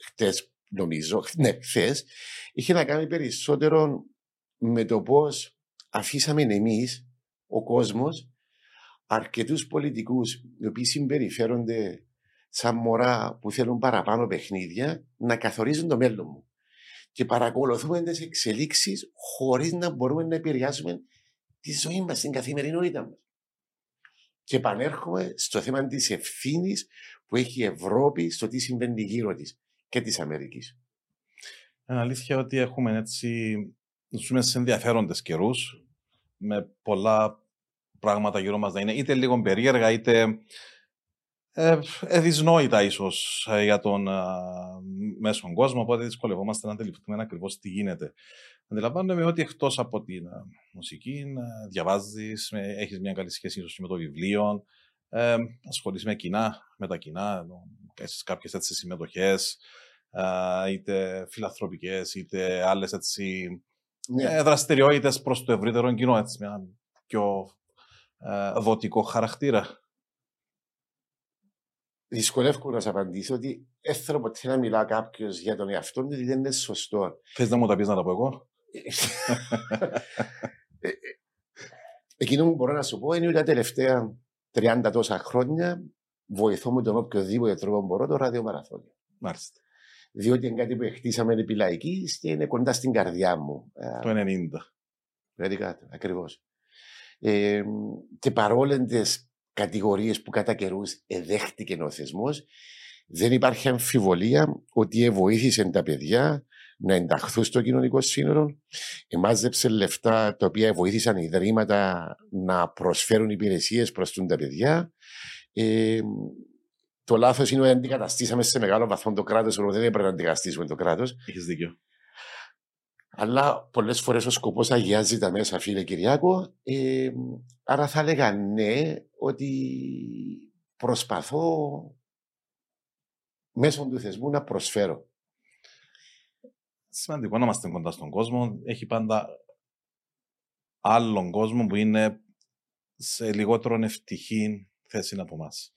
χτες, νομίζω, χ- ναι, χθες, είχε να κάνει περισσότερο με το πώς αφήσαμε εμείς, ο κόσμος, αρκετούς πολιτικούς οι οποίοι συμπεριφέρονται σαν μωρά που θέλουν παραπάνω παιχνίδια να καθορίζουν το μέλλον μου. Και παρακολουθούμε τις εξελίξεις χωρίς να μπορούμε να επηρεάσουμε τη ζωή μας, την καθημερινότητα μας. Και επανέρχομαι στο θέμα της ευθύνης που έχει η Ευρώπη στο τι συμβαίνει γύρω της και της Αμερικής. Είναι αλήθεια ότι έχουμε έτσι, ζούμε σε ενδιαφέροντες καιρούς, με πολλά πράγματα γύρω μας να είναι είτε λίγο περίεργα, είτε ε, εδυσνόητα ίσως ε, για τον ε, μέσον κόσμο, οπότε δυσκολευόμαστε να αντιληφθούμε ακριβώς τι γίνεται. Αντιλαμβάνομαι ότι εκτός από την ε, μουσική, ε, διαβάζεις, ε, έχεις μια καλή σχέση ίσως και με το βιβλίο, ε, ασχολείσαι με κοινά, με τα κοινά, έχεις κάποιες έτσι συμμετοχές, ε, είτε φιλανθρωπικές, είτε άλλες έτσι Ναι. ε, δραστηριότητες προς το ευρύτερο κοινό, έτσι, με έναν πιο ε, δοτικό χαρακτήρα. Δυσκολεύομαι να σα απαντήσω ότι δεν θέλω ποτέ να μιλά κάποιος για τον εαυτό του, γιατί δεν είναι σωστό. Θες να μου τα πεις να τα πω εγώ; Ε, ε, Εκείνο που μπορώ να σου πω είναι ότι τα τελευταία 30 τόσα χρόνια βοηθώ με τον οποιοδήποτε τρόπο μπορώ το ραδιομαραθώνιο. Μάλιστα. Διότι είναι κάτι που χτίσαμε επί λαϊκής και είναι κοντά στην καρδιά μου. Ε, Το 90. Δηλαδή κάτω, ακριβώς. Ε, και παρόλε τις κατηγορίες που κατά καιρούς εδέχτηκε ο θεσμός, δεν υπάρχει αμφιβολία ότι βοήθησε τα παιδιά να ενταχθούν στο κοινωνικό σύνολο, εμάζεψε λεφτά τα οποία βοήθησαν οι ιδρύματα να προσφέρουν υπηρεσίες προς τούν τα παιδιά. Ε, το λάθος είναι ότι αντικαταστήσαμε σε μεγάλο βαθμό το κράτος, οπότε δεν έπρεπε να αντικαταστήσουμε το κράτος. Έχεις δίκιο. Αλλά πολλές φορές ο σκοπός αγιάζει τα μέσα, φίλε Κυριάκο. Ε, άρα θα έλεγα ναι, ότι προσπαθώ μέσω του θεσμού να προσφέρω. Σημαντικό να είμαστε κοντά στον κόσμο. Έχει πάντα άλλον κόσμο που είναι σε λιγότερο ευτυχή θέση από εμάς.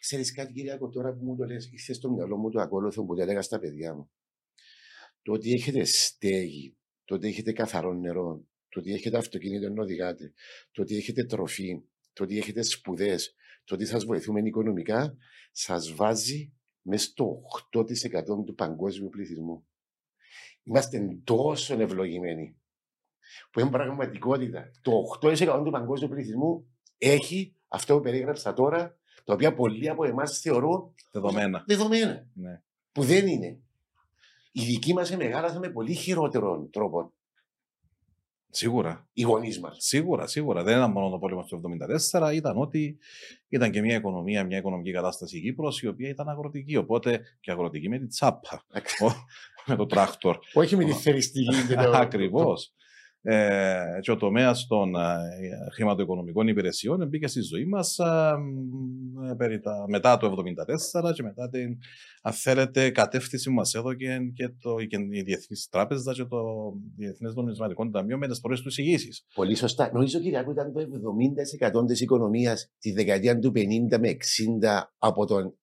Ξέρεις κάτι, Κυριακό, τώρα που μου το λες, ήρθε στο μυαλό μου το ακόλουθο που το έλεγα στα παιδιά μου. Το ότι έχετε στέγη, το ότι έχετε καθαρό νερό, το ότι έχετε αυτοκίνητο να οδηγάτε, το ότι έχετε τροφή, το ότι έχετε σπουδές, το ότι σας βοηθούμε οικονομικά, σας βάζει μέσα στο 8% του παγκόσμιου πληθυσμού. Είμαστε τόσο ευλογημένοι που είναι πραγματικότητα. Το 8% του παγκόσμιου πληθυσμού έχει αυτό που περίγραψα τώρα, τα οποία πολλοί από εμάς θεωρούν δεδομένα. δεδομένα. Ναι. Που δεν είναι. Οι δικοί μας μεγάλωσαν με πολύ χειρότερο τρόπο. Σίγουρα. Οι γονείς μας. Σίγουρα, σίγουρα. Δεν ήταν μόνο το πόλεμο του 1974, ήταν ότι ήταν και μια οικονομία, μια οικονομική κατάσταση η Κύπρος, η οποία ήταν αγροτική. Οπότε και αγροτική με την τσάπα. με το τράκτορ. Όχι με τη θεριστική. Ακριβώς ε, και ο τομέας των ε, χρηματοοικονομικών υπηρεσιών μπήκε στη ζωή μας ε, μετά το 1974 και μετά την, αν θέλετε, κατεύθυνση που μας έδωκε και το, η Διεθνής Τράπεζα και το Διεθνές Νομισματικό Ταμείο με τις πρώτε τους εισηγήσει. Πολύ σωστά. Νομίζω, Κυριακό, ήταν το 70% της οικονομίας τη δεκαετία του 50 με 60 από τον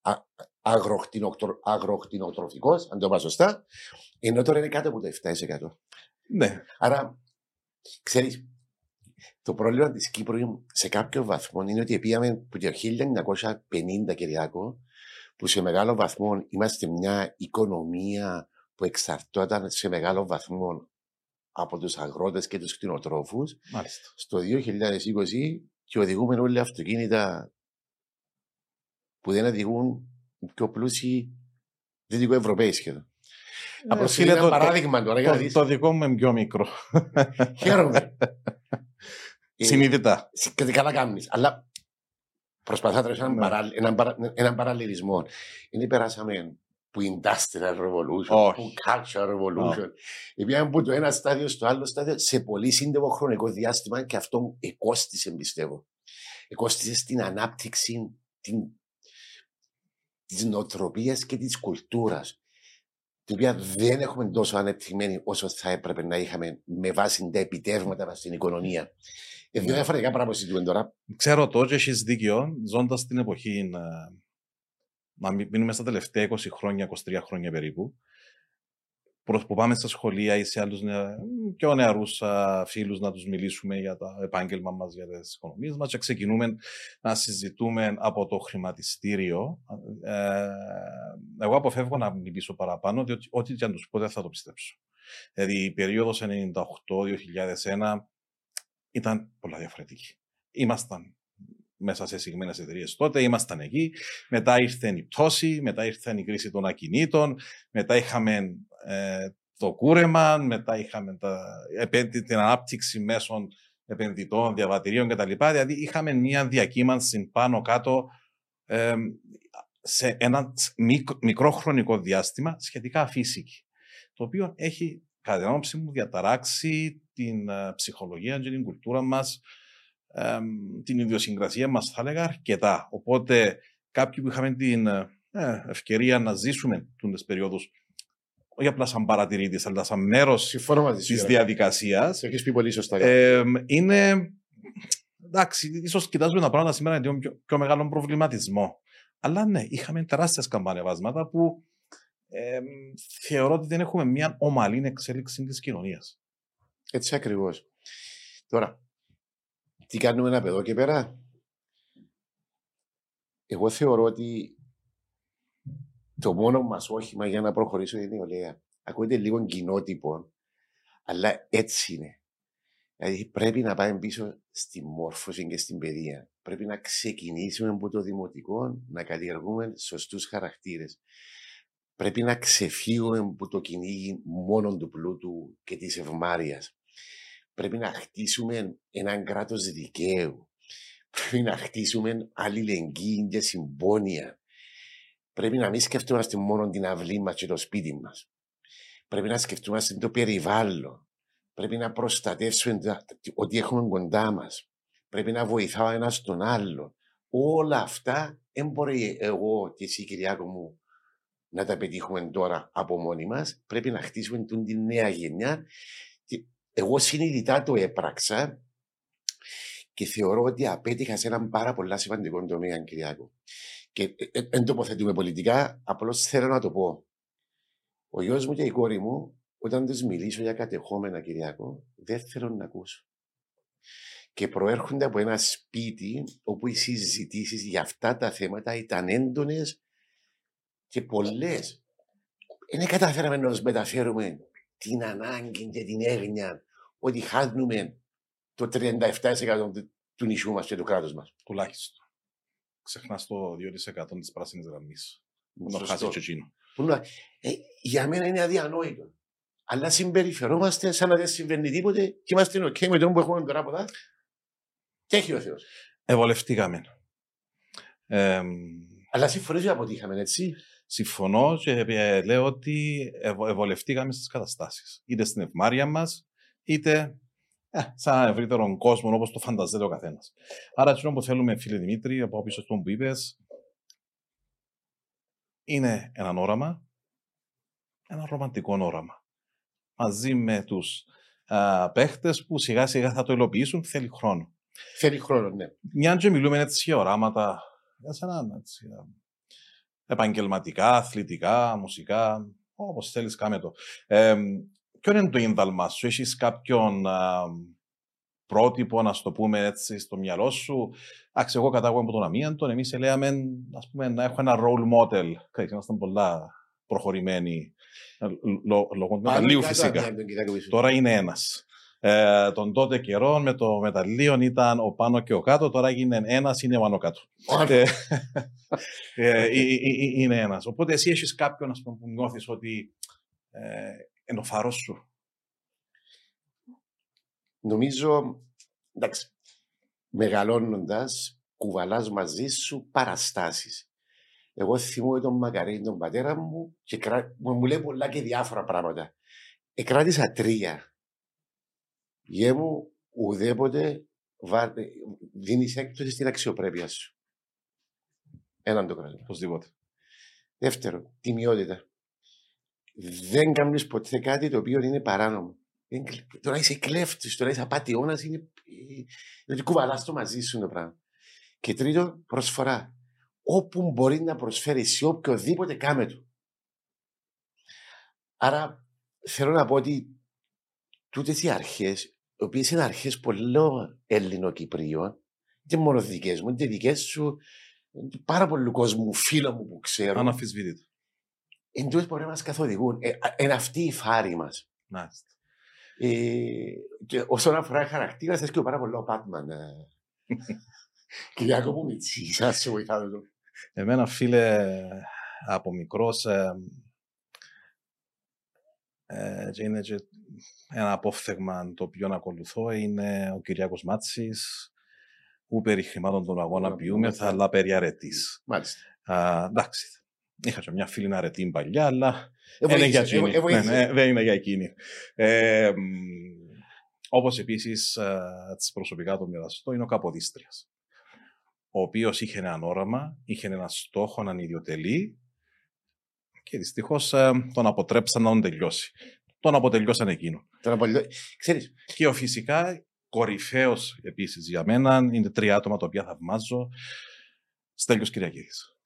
αγροκτηνοτροφικός, αν το είπα σωστά, ενώ τώρα είναι κάτω από το 7%. Ναι. Άρα Ξέρεις, το πρόβλημα της Κύπρου σε κάποιο βαθμό είναι ότι πήγαμε από το 1950 Κυριακό που σε μεγάλο βαθμό είμαστε μια οικονομία που εξαρτώταν σε μεγάλο βαθμό από τους αγρότες και τους κτηνοτρόφους Μάλιστα. στο 2020 και οδηγούμε όλοι αυτοκίνητα που δεν οδηγούν πιο πλούσιοι δυτικοευρωπαίοι σχεδόν. Ε, Απλώ είναι ένα παράδειγμα τώρα για να δεις. Το δικό μου είναι πιο μικρό. Χαίρομαι. Συνείδητα. Και καλά κάνεις. Αλλά προσπαθώ να έναν, παρα, έναν, παρα, έναν παραλληλισμό. Είναι περάσαμε που industrial revolution, που cultural revolution. Πήγαμε από το ένα στάδιο στο άλλο στάδιο σε πολύ σύντομο χρονικό διάστημα και αυτό εκόστησε, πιστεύω. Εκόστησε στην ανάπτυξη την, της νοοτροπίας και της κουλτούρας την οποία δεν έχουμε τόσο ανεπτυγμένη όσο θα έπρεπε να είχαμε με βάση τα επιτεύγματα μας στην οικονομία. Ε, δύο διαφορετικά πράγματα συζητούμε τώρα. Ξέρω το, και έχεις δίκιο, ζώντας την εποχή να, να μείνουμε στα τελευταία 20 χρόνια, 23 χρόνια περίπου, που πάμε στα σχολεία ή σε άλλους πιο νεαρούς φίλους να τους μιλήσουμε για το επάγγελμα μας, για τις οικονομίες μας και ξεκινούμε να συζητούμε από το χρηματιστήριο. Ε, εγώ αποφεύγω να μιλήσω παραπάνω, διότι ό,τι και αν τους πω δεν θα το πιστέψω. Δηλαδή η περίοδος 98-2001 ήταν πολλά διαφορετική. Ήμασταν μέσα σε συγκεκριμένες εταιρείες τότε. Ήμασταν εκεί. Μετά ήρθε η πτώση, μετά ήρθε η κρίση των ακινήτων, μετά είχαμε ε, το κούρεμα, μετά είχαμε τα, την ανάπτυξη μέσων επενδυτών, διαβατηρίων κτλ. Δηλαδή είχαμε μια διακύμανση πάνω κάτω ε, σε ένα μικρό χρονικό διάστημα σχετικά φύσικη. Το οποίο έχει, κατά την άποψή μου, διαταράξει την uh, ψυχολογία και την κουλτούρα μας την ιδιοσυγκρασία μας θα έλεγα αρκετά. Οπότε κάποιοι που είχαμε την ε, ευκαιρία να ζήσουμε τις περιόδους όχι απλά σαν παρατηρήτης, αλλά σαν μέρος της διαδικασίας. Έχεις πει πολύ σωστά. είναι, εντάξει, ίσως κοιτάζουμε τα πράγματα σήμερα με πιο, πιο μεγάλο προβληματισμό. Αλλά ναι, είχαμε τεράστια καμπανεβάσματα που ε, θεωρώ ότι δεν έχουμε μια ομαλή εξέλιξη της κοινωνίας. Έτσι ακριβώς. Τώρα, τι κάνουμε από εδώ και πέρα; Εγώ θεωρώ ότι το μόνο μας όχημα για να προχωρήσω είναι η νεολαία. Ακούγεται λίγο κοινότυπο, αλλά έτσι είναι. Δηλαδή πρέπει να πάμε πίσω στη μόρφωση και στην παιδεία. Πρέπει να ξεκινήσουμε από το δημοτικό, να καλλιεργούμε σωστούς χαρακτήρες. Πρέπει να ξεφύγουμε από το κυνήγι μόνο του πλούτου και της ευμάρειας. Πρέπει να χτίσουμε έναν κράτος δικαίου. Πρέπει να χτίσουμε αλληλεγγύη και συμπόνια. Πρέπει να μην σκεφτόμαστε μόνο την αυλή μας και το σπίτι μας. Πρέπει να σκεφτόμαστε το περιβάλλον. Πρέπει να προστατεύσουμε ότι έχουμε κοντά μας. Πρέπει να βοηθάω ένας τον άλλο. Όλα αυτά δεν μπορεί εγώ και εσύ, Κυριάκο μου, να τα πετύχουμε τώρα από μόνοι μας. Πρέπει να χτίσουμε την νέα γενιά. Εγώ συνειδητά το έπραξα και θεωρώ ότι απέτυχα σε έναν πάρα πολύ σημαντικό τομέα, Κυριάκο. Και δεν ε, τοποθετούμε πολιτικά, απλώς θέλω να το πω. Ο γιος μου και η κόρη μου, όταν τους μιλήσω για κατεχόμενα, Κυριακό, δεν θέλω να ακούσω. Και προέρχονται από ένα σπίτι όπου οι συζητήσεις για αυτά τα θέματα ήταν έντονες και πολλές. Δεν καταφέραμε να τους μεταφέρουμε την ανάγκη και την έγνοια ότι χάνουμε το 37% του νησιού μας και του κράτους μας. Τουλάχιστον. Ξεχνάς το 2% της πράσινης γραμμής. Να χάσεις και εκείνο. Ε, για μένα είναι αδιανόητο. Αλλά συμπεριφερόμαστε σαν να δεν συμβαίνει τίποτε και είμαστε OK με το που έχουμε τώρα από εδώ. Και έχει ο Θεός. Ευολευτήκαμε. Ε, Αλλά συμφωνείς ότι αποτύχαμε, έτσι; Συμφωνώ και λέω ότι ευολευτήκαμε στις καταστάσεις. Είτε στην ευμάρεια μας, είτε ε, σαν ένα ευρύτερο κόσμο όπως το φανταζέται ο καθένας. Άρα, αυτό που θέλουμε, φίλε Δημήτρη, από πίσω στον που είπες, είναι ένα όραμα, ένα ρομαντικό όραμα. Μαζί με τους παίχτες που σιγά σιγά θα το υλοποιήσουν, θέλει χρόνο. Θέλει χρόνο, ναι. Μια και μιλούμε έτσι για οράματα, για σαν έτσι, επαγγελματικά, αθλητικά, μουσικά, όπως θέλεις, κάμε το. Ε, ποιο είναι το ίνδαλμα σου, έχει κάποιον πρότυπο, να το πούμε έτσι, στο μυαλό σου. Εντάξει, εγώ κατάγομαι από τον Αμίαντον, εμεί λέμε ας πούμε, να έχω ένα role model. Ξέρετε, ήμασταν πολλά προχωρημένοι λόγω του μεταλλίου φυσικά. Τώρα είναι ένα. Ε, τον τότε καιρό με το μεταλλείο ήταν ο πάνω και ο κάτω, τώρα είναι ένα, είναι ο πάνω κάτω. ε, ε, είναι ένα. Οπότε εσύ έχει κάποιον πούμε, που νιώθει ότι ε, είναι ο φάρος σου. Νομίζω, εντάξει, μεγαλώνοντας, κουβαλάς μαζί σου παραστάσεις. Εγώ θυμούμαι τον Μακαρίνη, τον πατέρα μου, και κρά... μου λέει πολλά και διάφορα πράγματα. Εκράτησα τρία. Γε μου, ουδέποτε βα... δίνεις έκπτωση στην αξιοπρέπεια σου. Έναν το κράτος. Οπωσδήποτε. Δεύτερο, τιμιότητα. Δεν κάνεις ποτέ κάτι το οποίο είναι παράνομο. Τώρα είσαι κλέφτης, τώρα είσαι απαταιώνας, είναι. Δηλαδή κουβαλάς το μαζί σου το πράγμα. Και τρίτο, προσφορά. Όπου μπορεί να προσφέρει σε οποιοδήποτε κάμε του. Άρα θέλω να πω ότι τούτες οι αρχές, οι οποίες είναι αρχές πολλών Ελληνοκυπρίων, και μόνο δικέ μου, και δικές σου, πάρα πολλού κόσμου, φίλων μου που ξέρω. Αναφισβήτητα. Εν μπορεί να μας καθοδηγούν. Ε, είναι αυτή η φάρη μας. Μάλιστα. Ε, και όσον αφορά χαρακτήρα, θες και πάρα πολύ ο Πάτμαν. Ε. Κυριάκο μου Μιτσί, σας σε βοηθάω εδώ. Εμένα, φίλε, από μικρός, ε, ε, και είναι και ένα απόφθεγμα το οποίο να ακολουθώ είναι ο Κυριάκος Μάτσης, που περί χρημάτων των αγώνα ποιούμεθα, αλλά περί αρετής. Μάλιστα. εντάξει, είχα και μια φίλη αρετή παλιά, αλλά δεν είναι για εκείνη. Ναι, ναι, δεν είναι για εκείνη. Ε, Όπως επίσης τη προσωπικά το μοιραστώ είναι ο Καποδίστριας. Ο οποίος είχε ένα όραμα, είχε ένα στόχο, έναν ιδιωτελή και δυστυχώς τον αποτρέψαν να τον τελειώσει. Τον αποτελειώσαν εκείνο. Τον απολυ... Ξέρεις. Και ο φυσικά κορυφαίος επίσης για μένα είναι τρία άτομα τα οποία θαυμάζω. Στέλιος Κυριακίδης.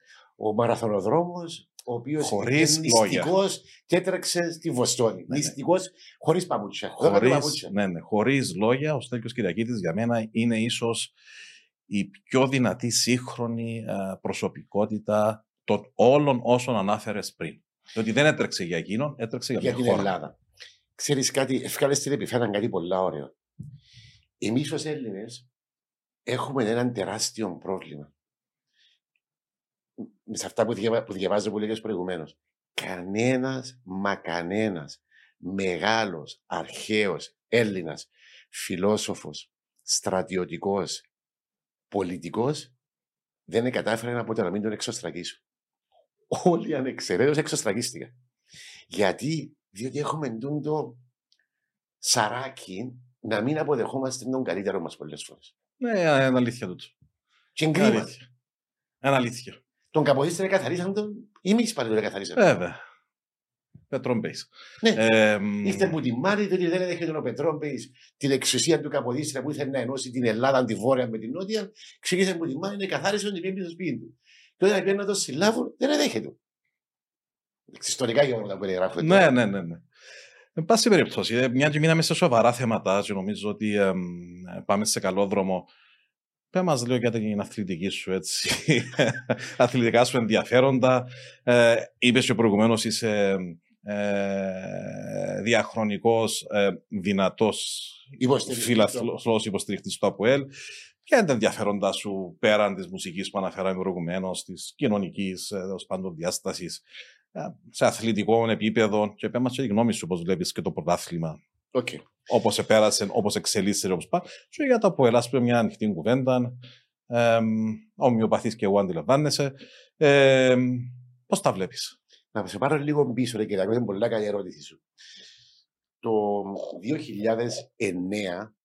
Ο μαραθωνοδρόμος ο οποίος είναι μυστικός και έτρεξε στη Βοστόνη. Ναι, Μυστικός ναι. χωρίς παπούτσια. Χωρίς, ναι, ναι, χωρίς λόγια, ο Στέλιος Κυριακίδης για μένα είναι ίσως η πιο δυνατή σύγχρονη προσωπικότητα των όλων όσων ανάφερες πριν. Διότι δεν έτρεξε για εκείνον, έτρεξε για, για την χώρα. Ελλάδα. Ξέρεις κάτι, ευκάλε την επιφέραν κάτι πολύ ωραίο. Εμείς ως Έλληνες έχουμε έναν τεράστιο πρόβλημα σε αυτά που, διαβα... που διαβάζω που λέγες προηγουμένως. Κανένας, μα κανένας μεγάλος, αρχαίος Έλληνας, φιλόσοφος, στρατιωτικός, πολιτικός, δεν κατάφερε να πω να μην τον εξωστρακίσω. όλοι ανεξαιρέτως εξωστραγίστηκαν. Γιατί, διότι έχουμε το σαράκι να μην αποδεχόμαστε τον καλύτερο μας πολλές φορές. Ναι, είναι αλήθεια τούτο. Και Είναι εγκρίμα. αλήθεια. Είναι αλήθεια. Τον Καποδίστρια καθαρίσαν τον, ή εμεί πάλι τον καθαρίσαμε. Βέβαια. Πετρόμπεϊς. Ναι. Ε, μ, Ήρθε που τη Μάρη, διότι δεν έδεχε τον Πετρόμπεϊ την εξουσία του Καποδίστρια που ήθελε να ενώσει την Ελλάδα, τη Βόρεια με την Νότια. Ξεκίνησε που τη Μάρη να καθάρισε τον πέμπτη στο σπίτι του. Και όταν πήγαινε να το συλλάβουν, δεν εδέχεται. Ιστορικά γεγονότα που περιγράφονται. Ναι, ναι, ναι. ναι. Εν πάση περιπτώσει, ε, μια και μείναμε σε σοβαρά θέματα και νομίζω ότι εμ, ε, πάμε σε καλό δρόμο. Πες μας λίγο για την αθλητική σου έτσι, αθλητικά σου ενδιαφέροντα. Ε, είπες και προηγουμένως είσαι ε, διαχρονικός, ε, δυνατός Υποστηρικτής. φιλαθλός υποστηρικτής του ΑΠΟΕΛ. Ποια είναι τα ενδιαφέροντά σου πέραν της μουσικής που αναφέραμε προηγουμένως, της κοινωνικής, ε, τέλος πάντων, διάστασης, ε, σε αθλητικό επίπεδο; Και πες μας και τη γνώμη σου πώς βλέπεις και το πρωτάθλημα. Οκ. Όπως επέρασε, όπως εξελίσσεται, όπως πάει. Και για το ΑΠΟΕΛ, ας πούμε, μια ανοιχτή κουβέντα. Ε, ομοιοπαθής και εγώ αντιλαμβάνεσαι. Ε, πώς τα βλέπεις; Να σε πάρω λίγο πίσω, ρε κύριε, είναι πολύ καλή ερώτηση σου. Το 2009,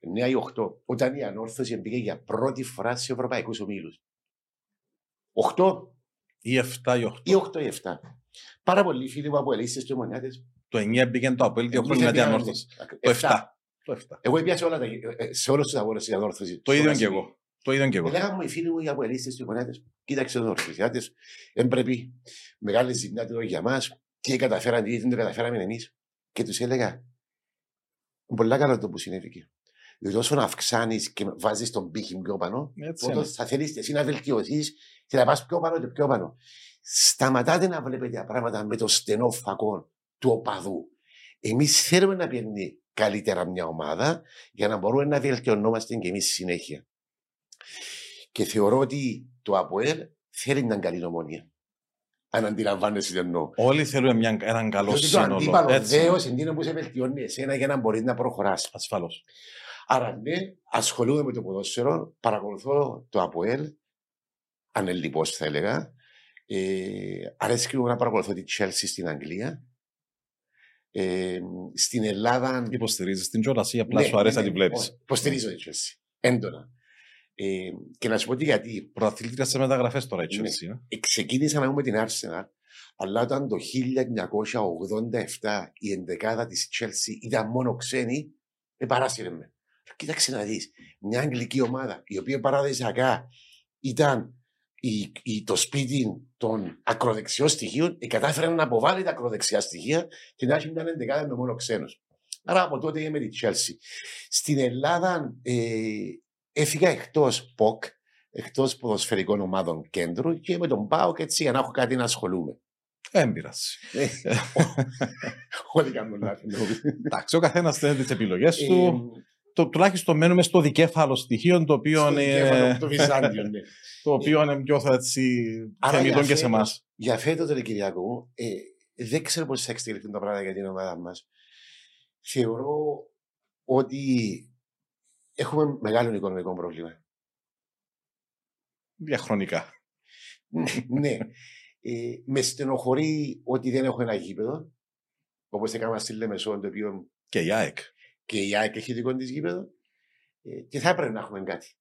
9 ή 8, όταν η ανόρθωση μπήκε για πρώτη φορά σε ευρωπαϊκούς ομίλους. 8 Ή 7 ή 8. ή 8 ή 7. Πάρα πολλοί φίλοι μου από ελίστες και ομονιάτες. Το 9 μπήκε το ΑΠΟΕΛ δύο χρόνια μετά ανόρθωση. Το 7. Το 7. Εγώ έπιασα όλα τα, ε, σε όλους τους αγώνες η ανόρθωση. Το ίδιο και εγώ. Το ίδιο και εγώ. Λέγαμε μου οι φίλοι μου οι αποελίστες και οι ομονιάτες. Κοίταξε εδώ, ορθωσιάτες. Δεν πρέπει μεγάλη ζημιά του για μας. Τι καταφέραν, τι δεν το καταφέραμε εμείς. Και τους έλεγα, πολλά καλό το που συνέβη εκεί. Διότι όσο να αυξάνεις και βάζεις τον πύχη πιο πάνω, Έτσι τότε είναι. θα θέλεις εσύ να βελτιωθείς και να πας πιο πάνω και πιο πάνω. Σταματάτε να βλέπετε τα πράγματα με το στενό φακό του οπαδού. Εμείς θέλουμε να πιένει καλύτερα μια ομάδα για να μπορούμε να βελτιωνόμαστε και εμείς συνέχεια. Και θεωρώ ότι το ΑΠΟΕΛ θέλει μια καλή νομονία. Αν αντιλαμβάνεσαι τι εννοώ. Όλοι θέλουμε μια, έναν καλό Διότι το σύνολο. αντίπαλο Έτσι. δέος είναι που σε βελτιώνει εσένα για να μπορείς να προχωράς. Ασφαλώς. Άρα ναι, ασχολούμαι με το ποδόσφαιρο, παρακολουθώ το ΑΠΟΕΛ, ανελειπώς θα έλεγα. Ε, αρέσκει μου να παρακολουθώ τη Chelsea στην Αγγλία. Ε, στην Ελλάδα... Υποστηρίζεις την κιόλας ή απλά ναι, σου αρέσει ναι, να τη ναι, βλέπεις. όχι, Υποστηρίζω τη Chelsea. Έντονα. Ε, και να σου πω τι γιατί. Πρωταθλήτρια σε μεταγραφές τώρα η Ναι. Chelsea. ε. Ε, ξεκίνησα να είμαι την Arsenal, αλλά όταν το 1987 η ενδεκάδα της Chelsea ήταν μόνο ξένοι, με παράσυρε με. Κοίταξε να δεις, μια αγγλική ομάδα, η οποία παραδοσιακά ήταν η, η- το σπίτι των ακροδεξιών στοιχείων, ε, κατάφερε να αποβάλει τα ακροδεξιά στοιχεία και να έχει μια ενδεκάδα με μόνο ξένους. Άρα από τότε είμαι τη Chelsea. Στην Ελλάδα ε, έφυγα εκτός ΠΟΚ, εκτός ποδοσφαιρικών ομάδων κέντρου και με τον πάω και έτσι για να έχω κάτι να ασχολούμαι. Ε, Δεν πειράζει. Όλοι κάνουν λάθη. νομίζω. Εντάξει, ο καθένας θέλει τις επιλογές του. Ε, Το, τουλάχιστον μένουμε στο δικέφαλο στοιχείο, το οποίο, στο είναι, δικέφαλο, Το Βυζάντιο, ναι. το οποίο είναι πιο έτσι, Άρα θεμητό για και σε εμάς. φέτος- Για φέτος τον Κυριακό μου, ε, δεν ξέρω πώς θα εξελιχθούν τα πράγματα για την ομάδα μας. Θεωρώ ότι έχουμε μεγάλο οικονομικό πρόβλημα. Διαχρονικά. ναι. Ε, με στενοχωρεί ότι δεν έχω ένα γήπεδο. Όπως έκανα στη Λεμεσό, το οποίο Και η ΑΕΚ. Και η ΑΕΚ έχει δικό της γήπεδο. Ε, και θα έπρεπε να έχουμε κάτι.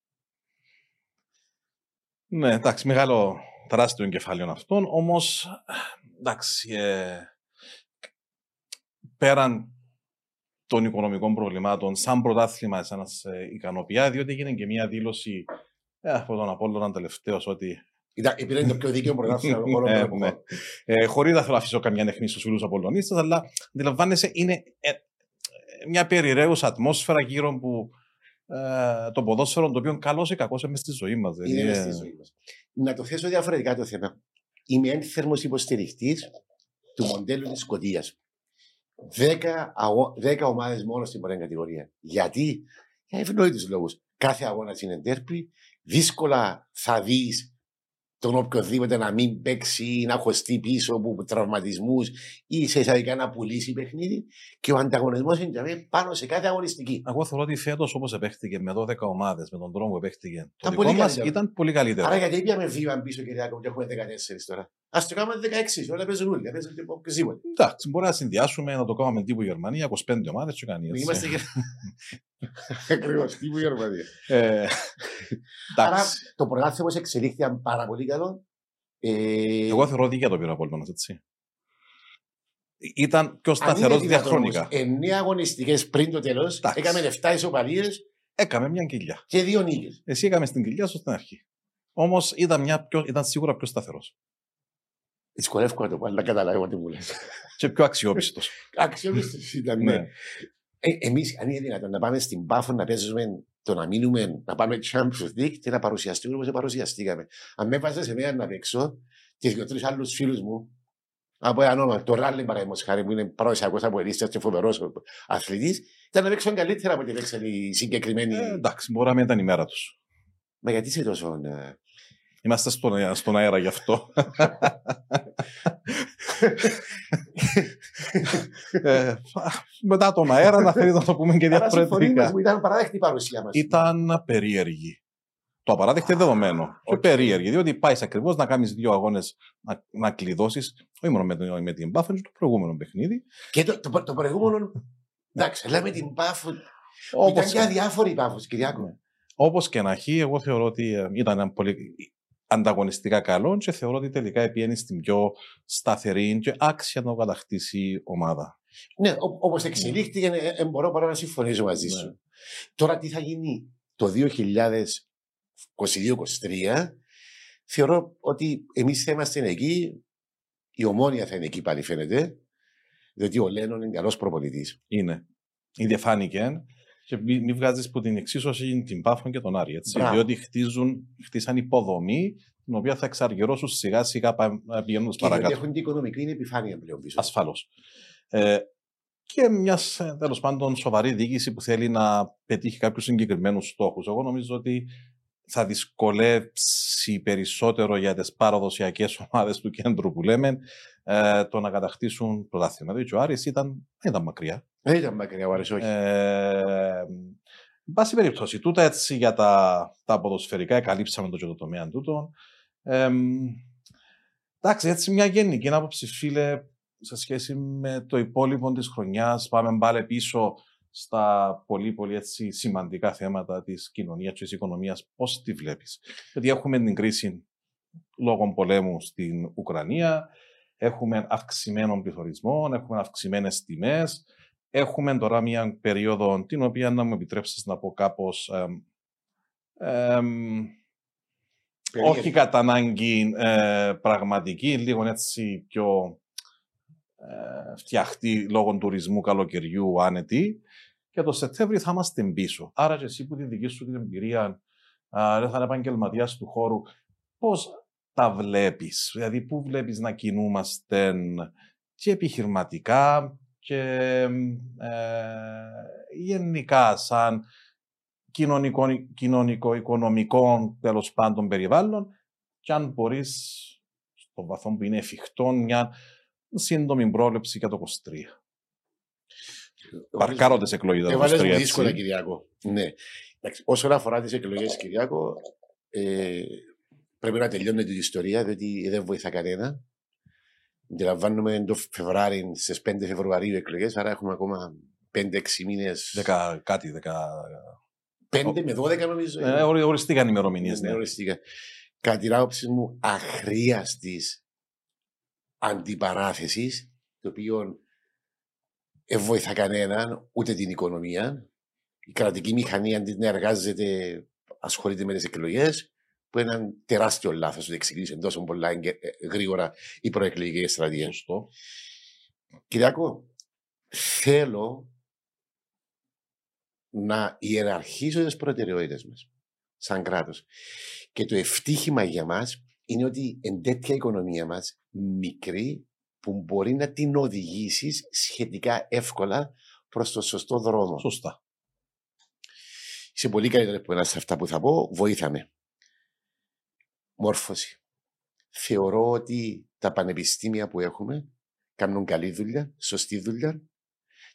Ναι, εντάξει, μεγάλο τεράστιο εγκεφάλαιο αυτόν. Όμως, εντάξει, ε, πέραν των οικονομικών προβλημάτων, σαν πρωτάθλημα, εσένας σε ικανοποιεί, διότι έγινε και μία δήλωση ε, από τον Απόλλωνα τελευταίο ότι Ήταν, επειδή είναι το πιο δίκαιο πρωτάθλημα όλων των Ε, εποχών. ναι. Ε, Χωρίς να θέλω να αφήσω καμιά νεχνή στους φίλους Απολλωνίστε, αλλά αντιλαμβάνεσαι, είναι ε, ε, μια περιραίουσα ατμόσφαιρα γύρω που ε, το ποδόσφαιρο, το οποίο καλό ή κακό είναι μες στη ζωή μας. Είναι μες στη ζωή μας. Να το θέσω διαφορετικά το θέμα. Είμαι ένθερμος υποστηριχτής του μοντέλου της Σκοτίας. Δέκα, αγώ... δέκα ομάδες μόνο στην πρώτη κατηγορία. Γιατί; Για ευνόητους λόγους. Κάθε αγώνας είναι τέρπι. Δύσκολα θα δεις τον οποιοδήποτε να μην παίξει ή να χωστεί πίσω από τραυματισμούς ή σε εισαγωγικά να πουλήσει παιχνίδι. Και ο ανταγωνισμός είναι πάνω σε κάθε αγωνιστική. Εγώ θεωρώ ότι φέτος όπως επέχτηκε με 12 ομάδες, με τον τρόπο που επέχτηκε, Ήταν το δικό πολύ μας καλύτερο. ήταν πολύ καλύτερο. Άρα γιατί πήγαμε βήμα πίσω, Κυριακό, και έχουμε 14 τώρα. Α το κάνουμε 16, όλα παίζουν όλοι, παίζουν οποιοδήποτε. Εντάξει, μπορεί να συνδυάσουμε να το κάνουμε τύπου Γερμανία, 25 ομάδες, και κάνει έτσι. Είμαστε και. Ακριβώς, τι μου Γερμανία. Ε, Άρα εντάξει. το πρωτάθλημα όμω εξελίχθηκε πάρα πολύ καλό. Ε, Εγώ θεωρώ ότι για το πήρα από έτσι. Ήταν πιο αν σταθερός είναι δυνατόν διαχρονικά. όμως, Εννέα αγωνιστικές πριν το τέλος, Εντάξει. έκαμε 7 ισοπαλίες Έκαμε μια κοιλιά. και δύο νίκες. Εσύ έκαμε στην κοιλιά σου στην αρχή. Όμως ήταν, μια πιο- ήταν σίγουρα πιο σταθερός Δυσκολεύω να το πω, αλλά καταλάβω τι μου λες. και πιο αξιόπιστος. Αξιόπιστος ήταν, ναι. Ναι. Ε, Εμείς, αν είναι δυνατόν να πάμε στην Πάφο να παίζουμε το να μείνουμε, να πάμε Champions League και να παρουσιαστούμε όπως παρουσιαστήκαμε. Αν με έβαζε σε μένα να παίξω και δύο-τρει άλλους φίλους μου, από ένα όνομα, το Ράλι παραδείγματος χάρη που είναι παραδοσιακό από ελίστα και φοβερός αθλητής, ήταν να παίξουν καλύτερα από ό,τι παίξαν οι συγκεκριμένοι. Ε, εντάξει, μπορεί να μην ήταν η μέρα τους. Μα γιατί είσαι τόσο. ε, Είμαστε στον, στον αέρα γι' αυτό. ε, μετά τον αέρα να θέλει να το πούμε και Άρα συμφωνεί μας, διαφορετικά. μου ήταν παράδεκτη η παρουσία μας. Ήταν περίεργη. Το απαράδεκτο είναι δεδομένο. Και Οκ. περίεργη. Διότι πάεις ακριβώς να κάνεις δύο αγώνες να, να κλειδώσεις, όχι μόνο με, την- με την Buffalo, το προηγούμενο παιχνίδι. Και το, το, το προηγούμενο. Εντάξει, λέμε την Πάφο. Όπως, Ήταν και αδιάφορη η Πάφο, Κυριάκο. όπως και να έχει, εγώ θεωρώ ότι ε, ήταν ένα πολύ ανταγωνιστικά καλό και θεωρώ ότι τελικά επιένει στην πιο σταθερή και άξια να το κατακτήσει ομάδα. Ναι, όπως εξελίχθηκε, ε, ε, μπορώ παρά να συμφωνήσω μαζί σου. Ναι. Τώρα τι θα γίνει το 2022-2023, θεωρώ ότι εμείς θα είμαστε εκεί, η ομόνια θα είναι εκεί πάλι φαίνεται, διότι ο Λένον είναι καλός προπονητής. Είναι. Ήδη φάνηκε. Και μην μη βγάζεις που την εξίσωση την Πάφων και τον Άρη. Έτσι, Μπράβο. διότι χτίζουν, χτίσαν υποδομή την οποία θα εξαργυρώσουν σιγά σιγά πηγαίνοντας Και διότι παρακάτω. έχουν την οικονομική επιφάνεια πλέον πίσω. Ασφαλώς. Ε, και μιας τέλος πάντων σοβαρή διοίκηση που θέλει να πετύχει κάποιους συγκεκριμένους στόχους. Εγώ νομίζω ότι θα δυσκολεύσει περισσότερο για τις παραδοσιακές ομάδες του κέντρου που λέμε ε, το να κατακτήσουν πρωτάθλημα. Δηλαδή, ο Άρης ήταν, δεν ήταν μακριά. Δεν ήταν μακριά ο Άρης, όχι. Ε, Εν πάση περιπτώσει, τούτα έτσι για τα, τα ποδοσφαιρικά, καλύψαμε το και το τομέα τούτο. Ε, εντάξει, έτσι μια γενική άποψη, φίλε, σε σχέση με το υπόλοιπο της χρονιάς, πάμε πάλι πίσω στα πολύ πολύ έτσι, σημαντικά θέματα της κοινωνίας και της οικονομίας. Πώς τη βλέπεις; Γιατί έχουμε την κρίση λόγω πολέμου στην Ουκρανία, έχουμε αυξημένο πληθωρισμό, έχουμε αυξημένες τιμές, Έχουμε τώρα μια περίοδο την οποία να μου επιτρέψεις να πω κάπως εμ, εμ, Περίεργη. όχι κατά ανάγκη ε, πραγματική, λίγο έτσι πιο ε, φτιαχτή λόγω τουρισμού καλοκαιριού άνετη και το Σεπτέμβριο θα είμαστε πίσω. Άρα και εσύ που τη δική σου την εμπειρία α, δεν θα είναι επαγγελματίας του χώρου, πώς τα βλέπεις, δηλαδή πού βλέπεις να κινούμαστε και επιχειρηματικά και ε, γενικά σαν κοινωνικό, κοινωνικό-οικονομικό τέλος πάντων περιβάλλον και αν μπορείς στον βαθμό που είναι εφικτό μια σύντομη πρόληψη για το 23. Παρκάρω τις εκλογές το 23, Έβαλες μου έτσι. δύσκολα, Κυριακό. Ναι. Εντάξει, όσον αφορά τις εκλογές, Κυριακό, ε, πρέπει να τελειώνεται η ιστορία, διότι δεν βοηθά κανένα. Αντιλαμβάνουμε το Φεβράρι, στις 5 Φεβρουαρίου εκλογές, άρα έχουμε ακόμα 5-6 μήνες. Δεκα, κάτι, δεκα... 5 με 12 νομίζω. Ε, ορι- οριστήκαν ημερομηνίες, Ναι, ναι. οριστικά. Κατά την άποψη μου, αχρίαστης αντιπαράθεσης, το οποίο δεν βοηθά κανέναν, ούτε την οικονομία. Η κρατική μηχανή αντί να εργάζεται, ασχολείται με τις εκλογές, που είναι ένα τεράστιο λάθος ότι ξεκίνησε τόσο πολλά εγκαι- ε, γρήγορα η προεκλογική στρατηγία. Σωστό. Κυριακό, θέλω να ιεραρχήσω τις προτεραιότητες μας σαν κράτος. Και το ευτύχημα για μας είναι ότι εν τέτοια οικονομία μας, μικρή, που μπορεί να την οδηγήσεις σχετικά εύκολα προς το σωστό δρόμο. Σωστά. Είσαι πολύ καλύτερος από ένα σε αυτά που θα πω. Βοήθαμε. Μόρφωση. θεωρώ ότι τα πανεπιστήμια που έχουμε κάνουν καλή δουλειά, σωστή δουλειά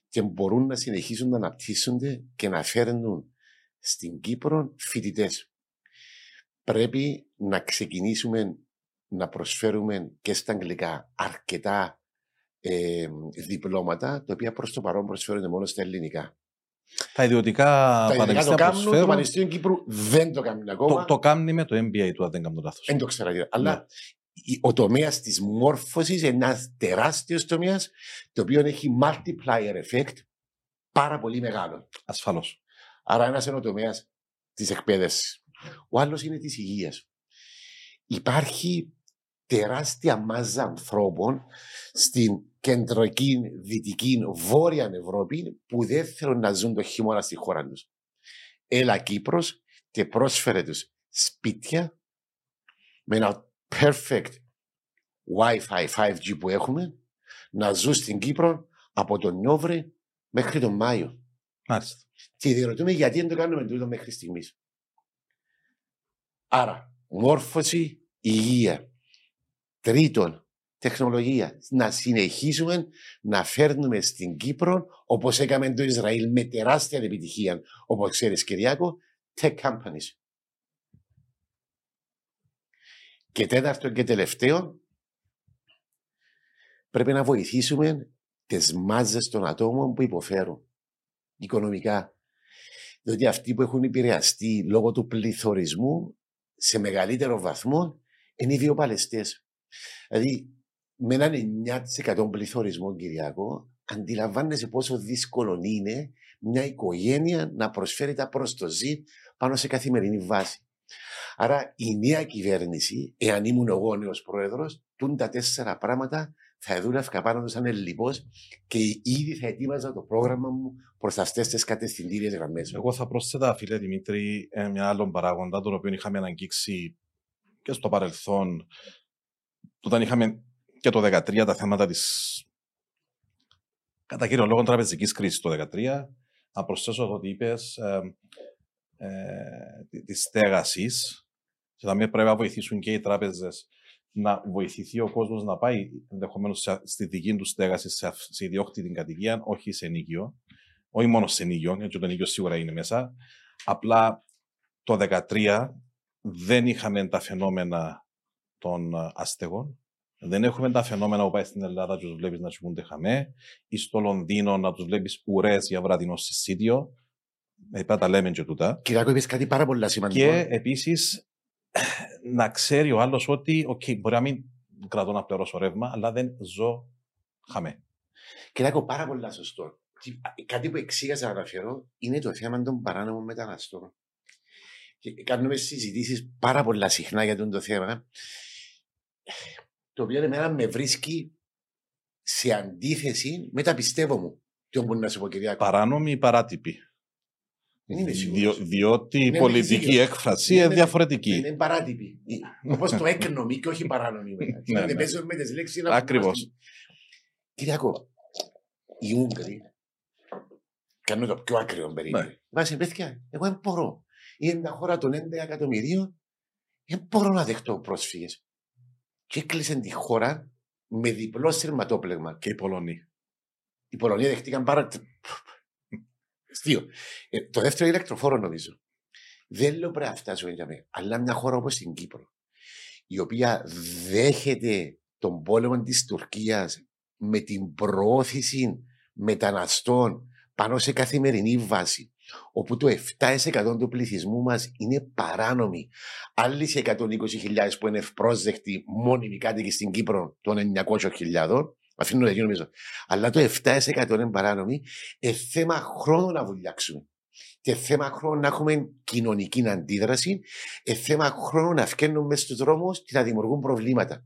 και μπορούν να συνεχίσουν να αναπτύσσονται και να φέρνουν στην Κύπρο φοιτητές. Πρέπει να ξεκινήσουμε να προσφέρουμε και στα αγγλικά αρκετά ε, διπλώματα, τα οποία προς το παρόν προσφέρονται μόνο στα ελληνικά. Τα ιδιωτικά πανεπιστήμια το κάνουν, προσφέρουν... το Πανεπιστήμιο Κύπρου δεν το κάνει ακόμα. Το, το κάνει με το MBA του, αν δεν κάνω λάθος. Δεν το ξέρω. Αλλά ναι. ο τομέα της μόρφωσης είναι ένας τεράστιος τομέας, το οποίο έχει multiplier effect πάρα πολύ μεγάλο. Ασφαλώς. Άρα ένας είναι ο τομέας της εκπαίδευσης. Ο άλλος είναι της υγείας. Υπάρχει τεράστια μάζα ανθρώπων στην κεντρική, δυτική, βόρεια Ευρώπη που δεν θέλουν να ζουν το χειμώνα στη χώρα τους. Έλα Κύπρος και πρόσφερε τους σπίτια με ένα perfect Wi-Fi 5G που έχουμε να ζουν στην Κύπρο από τον Νόβρη μέχρι τον Μάιο. Μάλιστα. Και διερωτούμε γιατί δεν το κάνουμε τούτο μέχρι στιγμής. Άρα, μόρφωση, υγεία. Τρίτον, τεχνολογία. Να συνεχίσουμε να φέρνουμε στην Κύπρο, όπως έκαμε το Ισραήλ με τεράστια επιτυχία, όπως ξέρεις, Κυριάκο, tech companies. Και τέταρτο και τελευταίο, πρέπει να βοηθήσουμε τις μάζες των ατόμων που υποφέρουν οικονομικά. Διότι αυτοί που έχουν επηρεαστεί λόγω του πληθωρισμού σε μεγαλύτερο βαθμό είναι οι βιοπαλαιστέ. Δηλαδή, με έναν 9% πληθωρισμό, Κυριακό, αντιλαμβάνεσαι πόσο δύσκολο είναι μια οικογένεια να προσφέρει τα προστοζή πάνω σε καθημερινή βάση. Άρα η νέα κυβέρνηση, εάν ήμουν εγώ νέος πρόεδρος, τούν τα τέσσερα πράγματα θα δούλευκα πάνω τους σαν ελληνικό και ήδη θα ετοίμαζα το πρόγραμμα μου προς αυτές τις κατευθυντήριες γραμμές. Εγώ θα πρόσθετα, φίλε Δημήτρη, μια άλλον παράγοντα, τον οποίο είχαμε αναγγίξει και στο παρελθόν, όταν είχαμε και το 2013 τα θέματα της κατά κύριο λόγο τραπεζικής κρίσης το 2013. Να προσθέσω ότι είπες ε, ε, τη στέγασης. Και θα πρέπει να βοηθήσουν και οι τράπεζες να βοηθηθεί ο κόσμος να πάει ενδεχομένως στη δική του στέγαση, σε, σε ιδιόκτητη κατοικία, όχι σε νοικείο. Όχι μόνο σε νοικείο, γιατί το νοικείο σίγουρα είναι μέσα. Απλά το 2013 δεν είχαμε τα φαινόμενα των αστεγών. Δεν έχουμε τα φαινόμενα που πάει στην Ελλάδα και τους βλέπεις να τσιμούνται χαμέ, ή στο Λονδίνο να τους βλέπεις ουρές για βραδινό συσίδιο. Είπα τα λέμε και τούτα. Κυριακό, είπες κάτι πάρα πολύ σημαντικό. Και επίσης να ξέρει ο άλλος ότι, OK, μπορεί να μην κρατώ να πληρώσω ρεύμα, αλλά δεν ζω χαμέ. Κυριακό, πάρα πολύ σωστό. Κάτι που εξήγασα να αναφέρω είναι το θέμα των παράνομων μεταναστών. Και κάνουμε συζητήσεις πάρα πολλά συχνά για το θέμα. Το οποίο εμένα με βρίσκει σε αντίθεση με τα πιστεύω μου. Τι μπορεί να σου πω, κυρία Παράνομη ή παράτυπη; Διο, διότι η πολιτική έκφραση είναι, διαφορετική. Είναι παράτυπη. Όπω το έκνομη και όχι παράνομη. Δεν ναι. παίζω με τις λέξεις. Ακριβώς. Κυριακό, οι Ούγγροι κάνουν το πιο άκριο περίπου. Ναι. Βάζει παιδιά, εγώ δεν μπορώ. Είναι μια χώρα των 11 εκατομμυρίων, δεν μπορώ να δεχτώ πρόσφυγες. Και έκλεισε τη χώρα με διπλό σειρματόπλεγμα. Και οι Πολωνοί. Οι Πολωνοί δεχτήκαν πάρα. Αστείο. Ε, το δεύτερο είναι ηλεκτροφόρο νομίζω. Δεν λέω πρέπει να φτάσουμε για μένα. Αλλά μια χώρα όπως την Κύπρο, η οποία δέχεται τον πόλεμο της Τουρκίας με την προώθηση μεταναστών πάνω σε καθημερινή βάση, όπου το 7% του πληθυσμού μας είναι παράνομοι. Άλλοι σε 120.000 που είναι ευπρόσδεκτοι μόνιμοι κάτοικοι στην Κύπρο των 900.000, Αφήνω εκεί νομίζω. Αλλά το 7% είναι παράνομοι. Ε, θέμα χρόνου να βουλιάξουμε. Και θέμα χρόνου να έχουμε κοινωνική αντίδραση. Ε, θέμα χρόνου να φκαίνουν μέσα στους δρόμους και να δημιουργούν προβλήματα.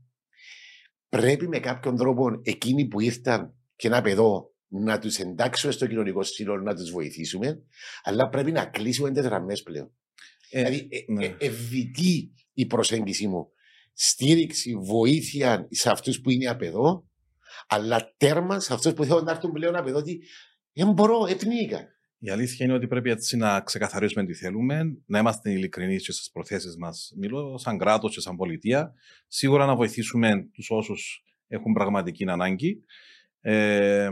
Πρέπει με κάποιον τρόπο εκείνοι που ήρθαν και να παιδό να τους εντάξουμε στο κοινωνικό σύλλογο, να τους βοηθήσουμε, αλλά πρέπει να κλείσουμε τις γραμμές πλέον. Ε, δηλαδή, ε, ναι. ε, ευητεί η προσέγγιση μου. Στήριξη, βοήθεια σε αυτούς που είναι απεδό, αλλά τέρμα σε αυτούς που θέλουν να έρθουν πλέον να πει ότι δεν μπορώ, επνίγηκα. Η αλήθεια είναι ότι πρέπει έτσι να ξεκαθαρίσουμε τι θέλουμε, να είμαστε ειλικρινείς και στις προθέσεις μας. Μιλώ σαν κράτος και σαν πολιτεία. Σίγουρα να βοηθήσουμε τους όσους έχουν πραγματική ανάγκη. Ε,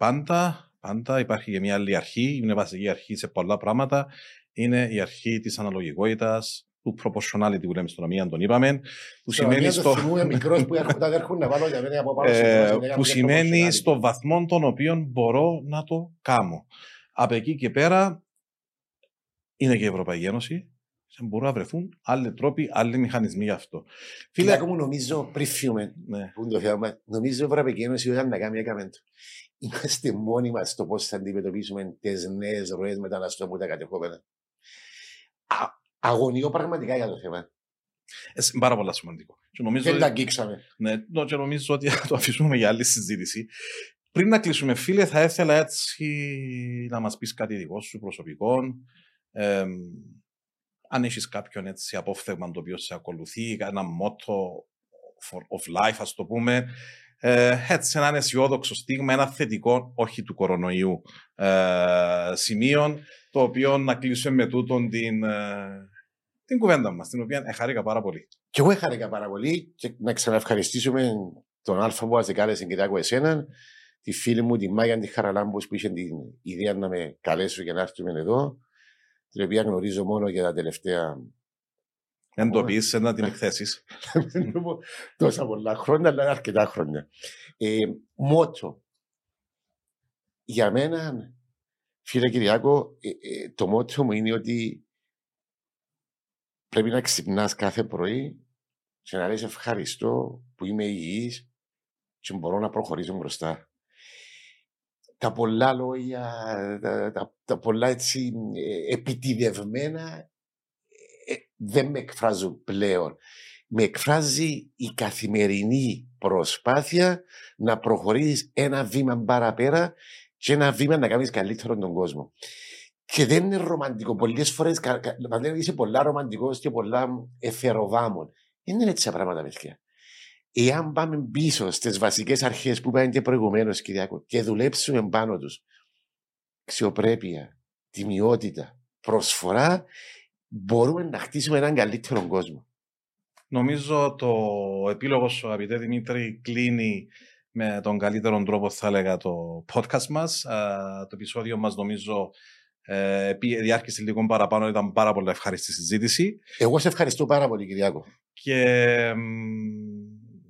πάντα, πάντα υπάρχει και μια άλλη αρχή, είναι βασική αρχή σε πολλά πράγματα. Είναι η αρχή της αναλογικότητας, του proportionality που λέμε στον ομοία, τον είπαμε. Που σημαίνει, στο... που σημαίνει στο βαθμό τον οποίο μπορώ να το κάνω. Από εκεί και πέρα είναι και η Ευρωπαϊκή Ένωση. Μπορούν να βρεθούν άλλοι τρόποι, άλλοι μηχανισμοί γι' αυτό. Φίλε, ακόμα νομίζω πριν φύγουμε, ναι. που το θέμα, νομίζω η Ευρωπαϊκή Ένωση όταν να κάνει έκαμε το. Είμαστε μόνοι μας στο πώς θα αντιμετωπίσουμε τις νέες ροές μεταναστών που τα κατεχόμενα. Αγωνιώ πραγματικά για το θέμα. Ε, είναι πάρα πολύ σημαντικό. Και νομίζω, Δεν τα αγγίξαμε. Ναι, και νομίζω ότι θα το αφήσουμε για άλλη συζήτηση. Πριν να κλείσουμε, φίλε, θα ήθελα έτσι να μας πεις κάτι δικό σου προσωπικό. Ε, αν έχεις κάποιον έτσι απόφθεγμα το οποίο σε ακολουθεί, ένα μότο of life, ας το πούμε, ε, έτσι ένα αισιόδοξο στίγμα, ένα θετικό, όχι του κορονοϊού, ε, σημείο, το οποίο να κλείσουμε με τούτον την, ε, την κουβέντα μας, την οποία εχάρηκα πάρα πολύ. Και εγώ εχάρηκα πάρα πολύ και να ξαναευχαριστήσουμε τον Αλφα που μας κάλεσε και εσέναν τη φίλη μου, τη Μάγια τη Χαραλάμπους που είχε την ιδέα να με καλέσω και να έρθουμε εδώ, την οποία γνωρίζω μόνο για τα τελευταία. Δεν το πει, να την εκθέσεις. Τόσα πολλά χρόνια, αλλά αρκετά χρόνια. Ε, μότο. Για μένα, φίλε Κυριάκο, ε, ε, το μότο μου είναι ότι πρέπει να ξυπνάς κάθε πρωί και να λες ευχαριστώ που είμαι υγιής και μπορώ να προχωρήσω μπροστά τα πολλά λόγια, τα, τα, τα πολλά έτσι ε, επιτιδευμένα ε, δεν με εκφράζουν πλέον. Με εκφράζει η καθημερινή προσπάθεια να προχωρήσεις ένα βήμα παραπέρα και ένα βήμα να κάνεις καλύτερο τον κόσμο. Και δεν είναι ρομαντικό. Πολλές φορές μας λένε είσαι πολλά ρομαντικός και πολλά εθεροδάμων. Δεν είναι έτσι τα πράγματα, παιδιά. Εάν πάμε πίσω στις βασικές αρχές που είπαμε και προηγουμένως, Κυριακό, και δουλέψουμε πάνω τους, αξιοπρέπεια, τιμιότητα, προσφορά, μπορούμε να χτίσουμε έναν καλύτερο κόσμο. Νομίζω το επίλογο σου, αγαπητέ Δημήτρη, κλείνει με τον καλύτερο τρόπο, θα έλεγα, το podcast μας. Το επεισόδιο μας, νομίζω, ε, διάρκεισε λίγο παραπάνω, ήταν πάρα πολύ ευχαριστή συζήτηση. Εγώ σε ευχαριστώ πάρα πολύ, Κυριάκο. Και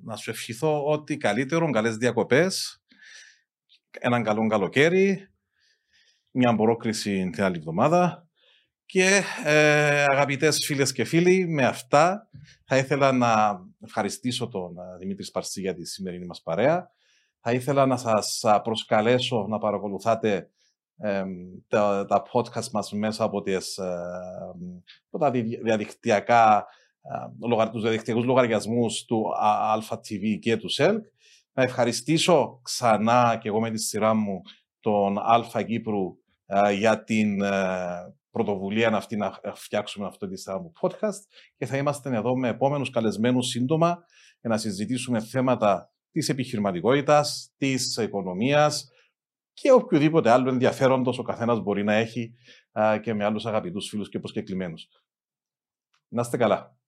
να σου ευχηθώ ότι καλύτερο, καλές διακοπές, έναν καλό καλοκαίρι, μια πρόκριση την άλλη εβδομάδα και ε, αγαπητές φίλες και φίλοι, με αυτά θα ήθελα να ευχαριστήσω τον ε, Δημήτρη Σπαρσί για τη σημερινή μας παρέα. Θα ήθελα να σας προσκαλέσω να παρακολουθάτε ε, τα, τα podcast μας μέσα από, τις, ε, από τα διαδικτυακά τους διαδικτυακούς λογαριασμούς του ΑΛΦΑ-TV και του ΣΕΛΚ. Να ευχαριστήσω ξανά και εγώ με τη σειρά μου τον ΑΛΦΑ Κύπρου για την πρωτοβουλία αυτή να φτιάξουμε αυτό τη σειρά μου podcast και θα είμαστε εδώ με επόμενους καλεσμένους σύντομα για να συζητήσουμε θέματα της επιχειρηματικότητας, της οικονομίας και οποιοδήποτε άλλο ενδιαφέροντος ο καθένας μπορεί να έχει και με άλλους αγαπητούς φίλους και προσκεκλημένους. Να είστε καλά.